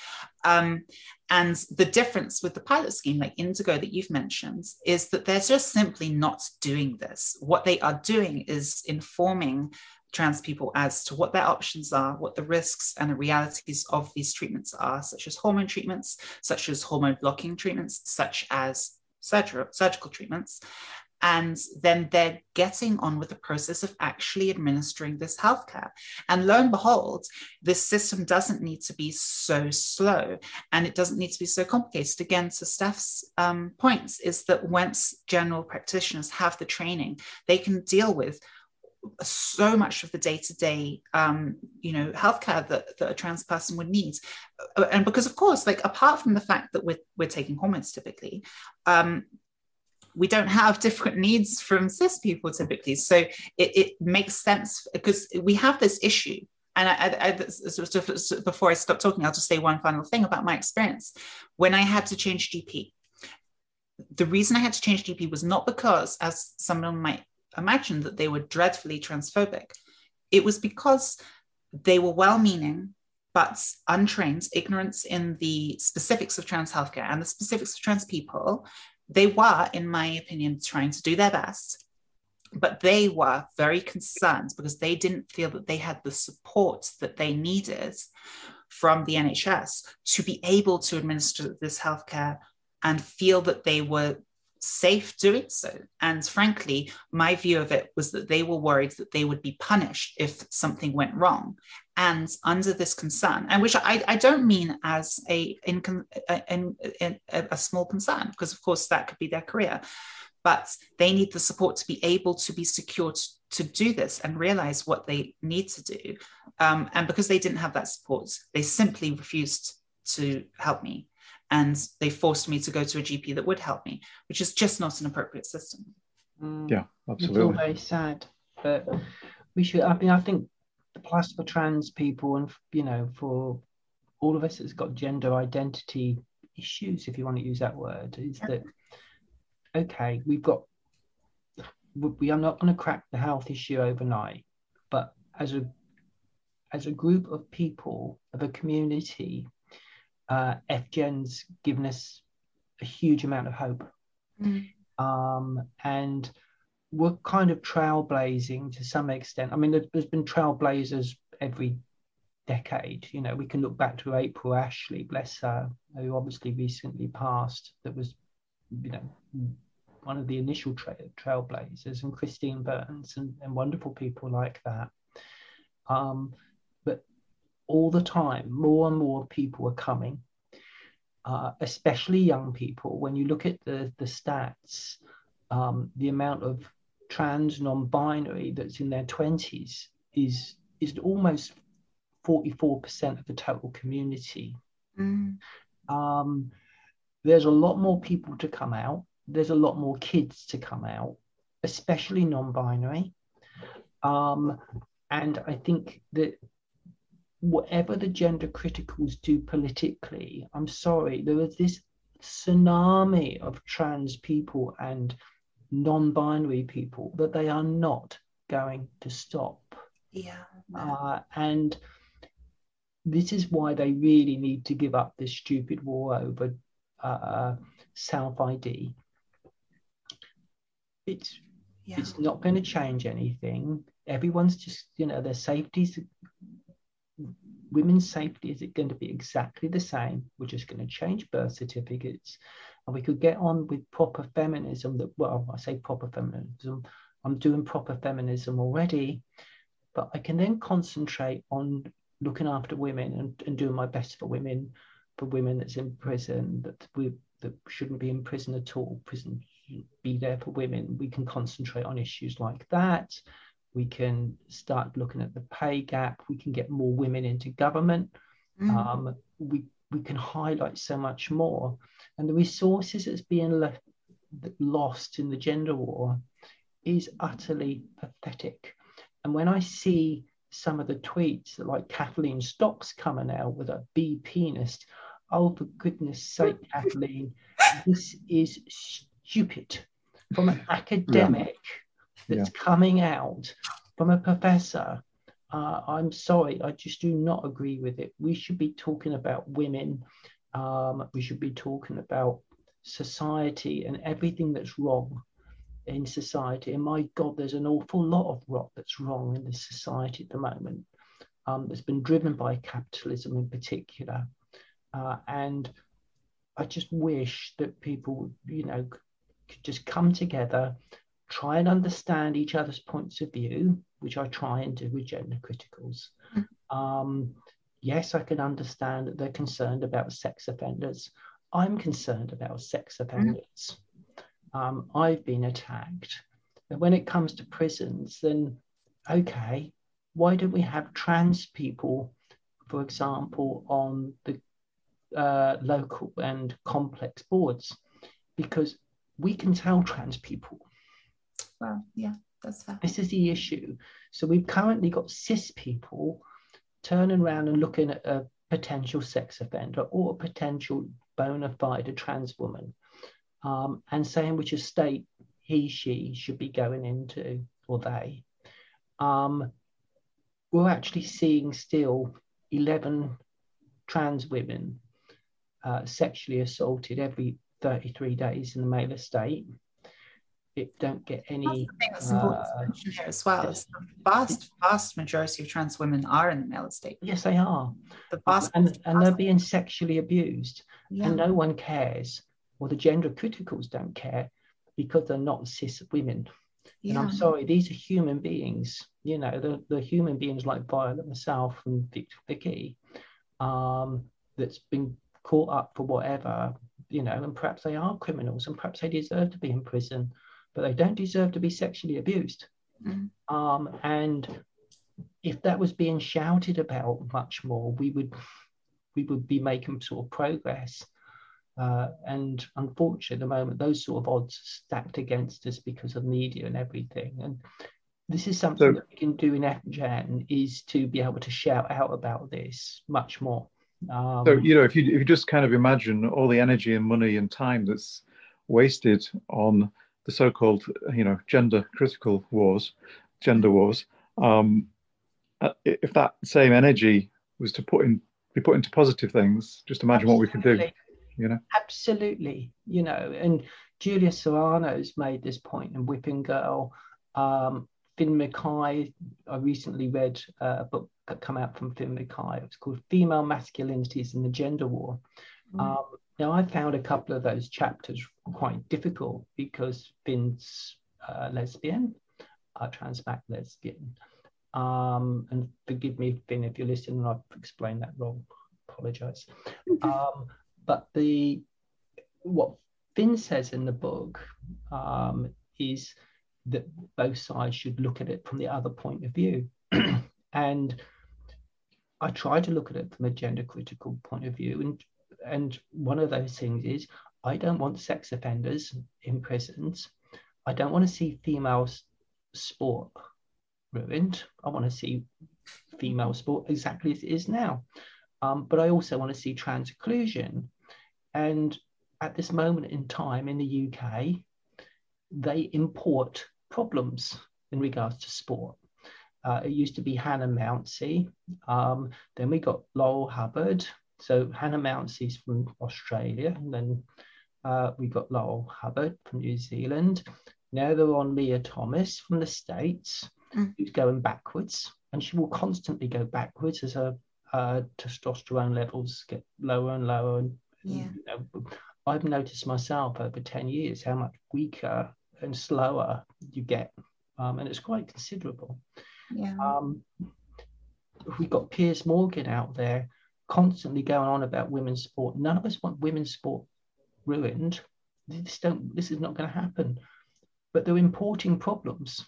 Um, and the difference with the pilot scheme like indigo that you've mentioned is that they're just simply not doing this. What they are doing is informing trans people as to what their options are, what the risks and the realities of these treatments are, such as hormone treatments, such as hormone blocking treatments, such as surgical treatments, and then they're getting on with the process of actually administering this healthcare. And lo and behold, this system doesn't need to be so slow and it doesn't need to be so complicated. Again, to Steph's um, points, is that once general practitioners have the training, they can deal with so much of the day-to-day um, you know healthcare that, that a trans person would need uh, and because of course like apart from the fact that we're, we're taking hormones typically um, we don't have different needs from cis people typically. So it, it makes sense because we have this issue. And I, I, before I stop talking, I'll just say one final thing about my experience. When I had to change GP, the reason I had to change GP was not because, as someone might imagine, that they were dreadfully transphobic. It was because they were well meaning, but untrained, ignorance in the specifics of trans healthcare and the specifics of trans people, they were, in my opinion, trying to do their best, but they were very concerned because they didn't feel that they had the support that they needed from the NHS to be able to administer this healthcare and feel that they were safe doing so. And frankly, my view of it was that they were worried that they would be punished if something went wrong. And under this concern, and which I, I don't mean as a, in, in, in, a small concern, because of course that could be their career, but they need the support to be able to be secure to, to do this and realize what they need to do. Um, and because they didn't have that support, they simply refused to help me and they forced me to go to a GP that would help me, which is just not an appropriate system. Mm. Yeah, absolutely. It's all very sad, but we should. I mean, I think plus for trans people and you know for all of us that's got gender identity issues, if you want to use that word, is that okay? We've got. We are not going to crack the health issue overnight, but as a as a group of people of a community uh, FGEN's given us a huge amount of hope. Mm. Um, and we're kind of trailblazing to some extent. I mean, there, has been trailblazers every decade. You know, we can look back to April Ashley, bless her, who obviously recently passed, that was, you know, one of the initial tra- trailblazers, and Christine Burns, and, and wonderful people like that. Um, but all the time, more and more people are coming, uh, especially young people. When you look at the, the stats, um, the amount of trans non-binary that's in their 20s is is almost 44% of the total community. Mm. Um, there's a lot more people to come out. There's a lot more kids to come out, especially non-binary. Um, and I think that whatever the gender criticals do politically, I'm sorry, there is this tsunami of trans people and non-binary people that they are not going to stop. Yeah. Uh, and this is why they really need to give up this stupid war over uh, self ID. It's yeah. it's not going to change anything. Everyone's just you know their safety's women's safety is it going to be exactly the same? We're just going to change birth certificates, and we could get on with proper feminism. That well, I say proper feminism. I'm doing proper feminism already, but I can then concentrate on looking after women and, and doing my best for women, for women that's in prison that we that shouldn't be in prison at all. Prison be there for women. We can concentrate on issues like that. We can start looking at the pay gap. We can get more women into government. Mm. Um, we we can highlight so much more. And the resources that's being left lost in the gender war is utterly pathetic. And when I see some of the tweets that like Kathleen Stock's coming out with a B penis. Oh, for goodness sake, Kathleen, this is stupid. From an academic yeah. That's yeah. coming out, from a professor, uh, I'm sorry, I just do not agree with it. We should be talking about women. Um, we should be talking about society and everything that's wrong in society. And my God, there's an awful lot of rot that's wrong in this society at the moment um, that's been driven by capitalism in particular. Uh, and I just wish that people, you know, could just come together, try and understand each other's points of view, which I try and do with gender criticals. Mm. Um, yes, I can understand that they're concerned about sex offenders. I'm concerned about sex offenders. Mm um, I've been attacked. But when it comes to prisons, then okay, why don't we have trans people, for example, on the uh, local and complex boards? Because we can tell trans people. Yeah, that's fair. This is the issue. So we've currently got cis people turning around and looking at a potential sex offender or a potential bona fide trans woman um, and saying which estate he, she should be going into, or they. Um, we're actually seeing still 11 trans women uh, sexually assaulted every 33 days in the male estate. It don't get any. That's uh, here as well. Is the vast, vast majority of trans women are in the male estate. Yes, they are. The vast, and, and they're being sexually abused, yeah. and no one cares or the gender criticals don't care because they're not cis women. Yeah. And I'm sorry, these are human beings. You know, the, the human beings like Violet, myself, and Vicky, um, that's been caught up for whatever, you know, and perhaps they are criminals and perhaps they deserve to be in prison, but they don't deserve to be sexually abused. Mm. Um, and if that was being shouted about much more, we would we would be making sort of progress. Uh, and unfortunately, at the moment, those sort of odds are stacked against us because of media and everything. And this is something so, that we can do in FGEN is to be able to shout out about this much more. Um, so you know, if you if you just kind of imagine all the energy and money and time that's wasted on the so-called you know gender critical wars, gender wars, um, uh, if that same energy was to put in be put into positive things, just imagine Absolutely. what we could do you know absolutely you know and Julia Serano's made this point in whipping girl um, Finn Mackay i recently read a book that come out from Finn Mackay it's called female masculinities in the gender war mm. um, Now, I found a couple of those chapters quite difficult because Finn's uh, lesbian, uh, trans back lesbian. Um, and forgive me, Finn, if you're listening, and I've explained that wrong. Apologize. um, but the what Finn says in the book um, is that both sides should look at it from the other point of view. and I try to look at it from a gender critical point of view. And, and one of those things is I don't want sex offenders in prisons. I don't want to see female sport ruined. I want to see female sport exactly as it is now. Um, but I also want to see trans inclusion. And at this moment in time in the UK, they import problems in regards to sport. Uh, it used to be Hannah Mounsey. Um, then we got Laurel Hubbard. So Hannah Mounsey's from Australia. And then uh, we got Laurel Hubbard from New Zealand. Now they're on Lia Thomas from the States, mm. who's going backwards. And she will constantly go backwards as her uh, testosterone levels get lower and lower. And, yeah. You know, I've noticed myself over 10 years how much weaker and slower you get. Um, and it's quite considerable. Yeah. Um, we've got Piers Morgan out there constantly going on about women's sport. None of us want women's sport ruined. This don't. This is not going to happen. But they're importing problems.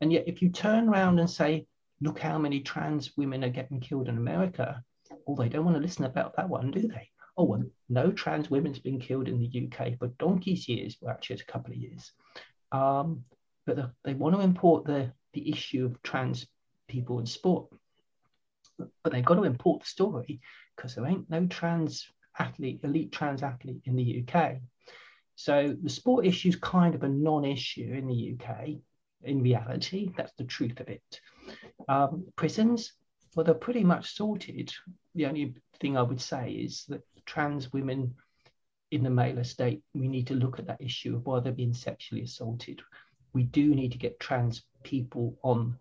And yet, if you turn around and say, "Look how many trans women are getting killed in America," well, they don't want to listen about that one, do they? Oh, well, no trans women's been killed in the UK for donkey's years. Well, actually, it's a couple of years. Um, but the, they want to import the the issue of trans people in sport. But they've got to import the story because there ain't no trans athlete, elite trans athlete in the UK. So the sport issue is kind of a non-issue in the UK. In reality, that's the truth of it. Um, prisons, well, they're pretty much sorted. The only thing I would say is that trans women in the male estate, we need to look at that issue of why they're being sexually assaulted. We do need to get trans people on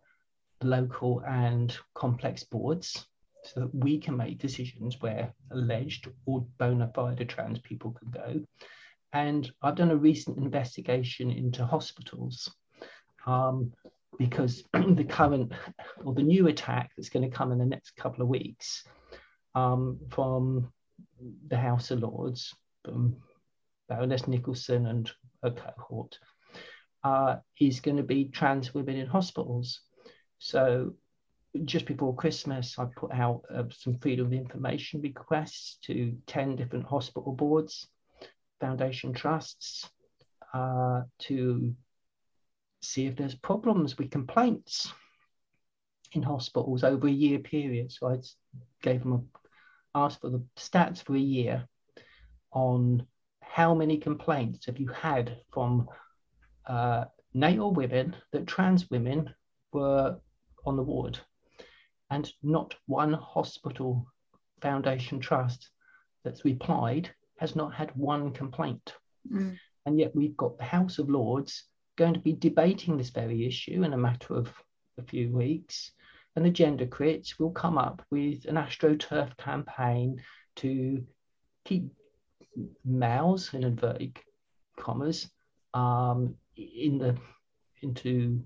local and complex boards so that we can make decisions where alleged or bona fide trans people can go. And I've done a recent investigation into hospitals um, because the current or the new attack that's going to come in the next couple of weeks um, from the House of Lords, from Baroness Nicholson and a cohort, uh, is going to be trans women in hospitals. So just before Christmas, I put out uh, some freedom of information requests to 10 different hospital boards, foundation trusts, uh, to see if there's problems with complaints in hospitals over a year period. So I gave them a, asked for the stats for a year on how many complaints have you had from uh, natal women, that trans women were on the ward, and not one hospital foundation trust that's replied has not had one complaint. Mm. And yet we've got the House of Lords going to be debating this very issue in a matter of a few weeks. And the gender crits will come up with an astroturf campaign to keep males, in inverted commas, um, in the into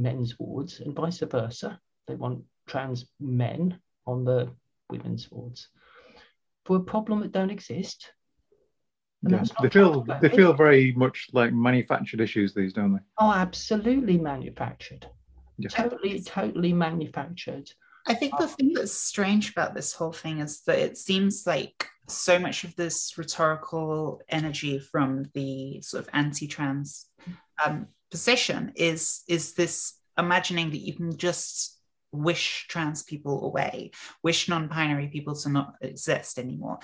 men's wards and vice versa. They want trans men on the women's wards for a problem that don't exist. Yes, they feel they feel very much like manufactured issues these, don't they? Oh, absolutely manufactured. Yes. Totally, totally manufactured. I think the thing that's strange about this whole thing is that it seems like so much of this rhetorical energy from the sort of anti-trans um, position is is this imagining that you can just wish trans people away, wish non-binary people to not exist anymore.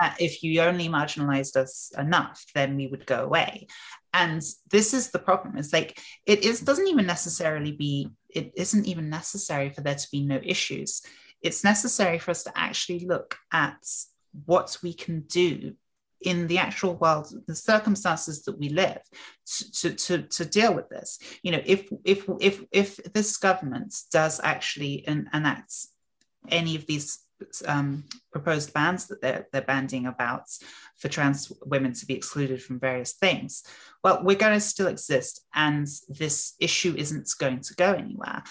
Uh, if you only marginalized us enough, then we would go away. And this is the problem. It's like it is doesn't even necessarily be. It isn't even necessary for there to be no issues. It's necessary for us to actually look at what we can do in the actual world, the circumstances that we live, to, to, to deal with this. You know, if if if if this government does actually en- enact any of these um, proposed bans that they're, they're banding about for trans women to be excluded from various things. Well, we're going to still exist, and this issue isn't going to go anywhere.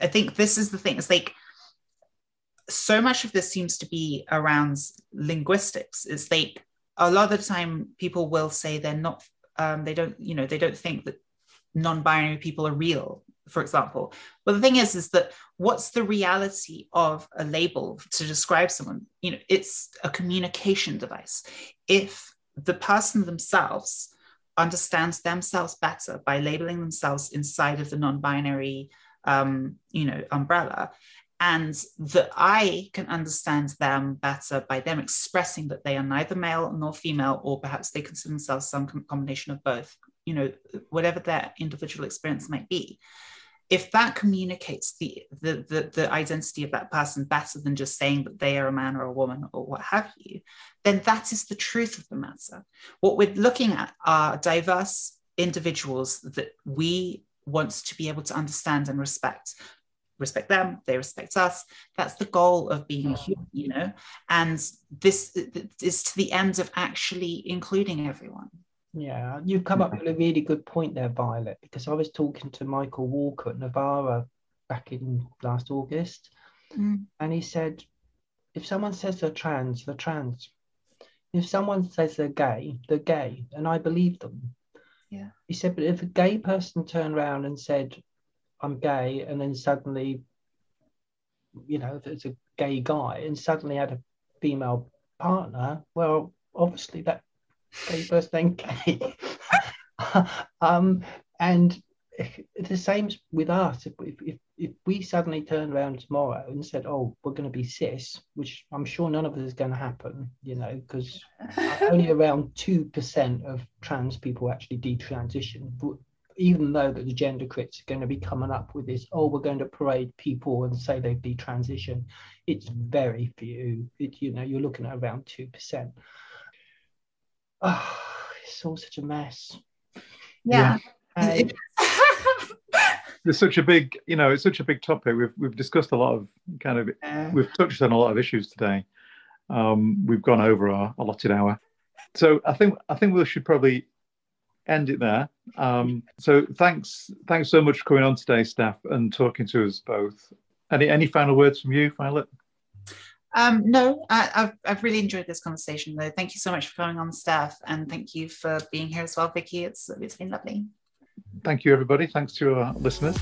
I think this is the thing. It's like so much of this seems to be around linguistics. It's like a lot of the time people will say they're not, um, they don't, you know, they don't think that non-binary people are real for example. But the thing is, is that what's the reality of a label to describe someone? You know, it's a communication device. If the person themselves understands themselves better by labeling themselves inside of the non-binary, um, you know, umbrella, and that I can understand them better by them expressing that they are neither male nor female, or perhaps they consider themselves some combination of both, you know, whatever their individual experience might be if that communicates the, the, the, the, identity of that person better than just saying that they are a man or a woman or what have you, then that is the truth of the matter. What we're looking at are diverse individuals that we want to be able to understand and respect. Respect them, they respect us. That's the goal of being human, you know. And this is to the end of actually including everyone. Yeah, you've come up with a really good point there, Violet, because I was talking to Michael Walker at Novara back in last August, mm. and he said, if someone says they're trans, they're trans. If someone says they're gay, they're gay, and I believe them. Yeah. He said, but if a gay person turned around and said, I'm gay, and then suddenly, you know, there's a gay guy and suddenly had a female partner, well, obviously that gay first name gay. um, and the same with us. If, if, if we suddenly turned around tomorrow and said, "Oh, we're going to be cis," which I'm sure none of us is going to happen, you know, because only around two percent of trans people actually detransition. But even though that the gender critics are going to be coming up with this, "Oh, we're going to parade people and say they detransition," it's very few. It, you know, you're looking at around two percent oh, it's all such a mess. Yeah. yeah. There's such a big, you know, it's such a big topic. We've we've discussed a lot of kind of, uh, we've touched on a lot of issues today. Um, we've gone over our allotted hour, so I think I think we should probably end it there. Um, so thanks thanks so much for coming on today, Steph, and talking to us both. Any any final words from you, Violet? Um, no, I, have I've really enjoyed this conversation though. Thank you so much for coming on Steph and thank you for being here as well, Vicky. It's it's been lovely. Thank you, everybody. Thanks to our listeners.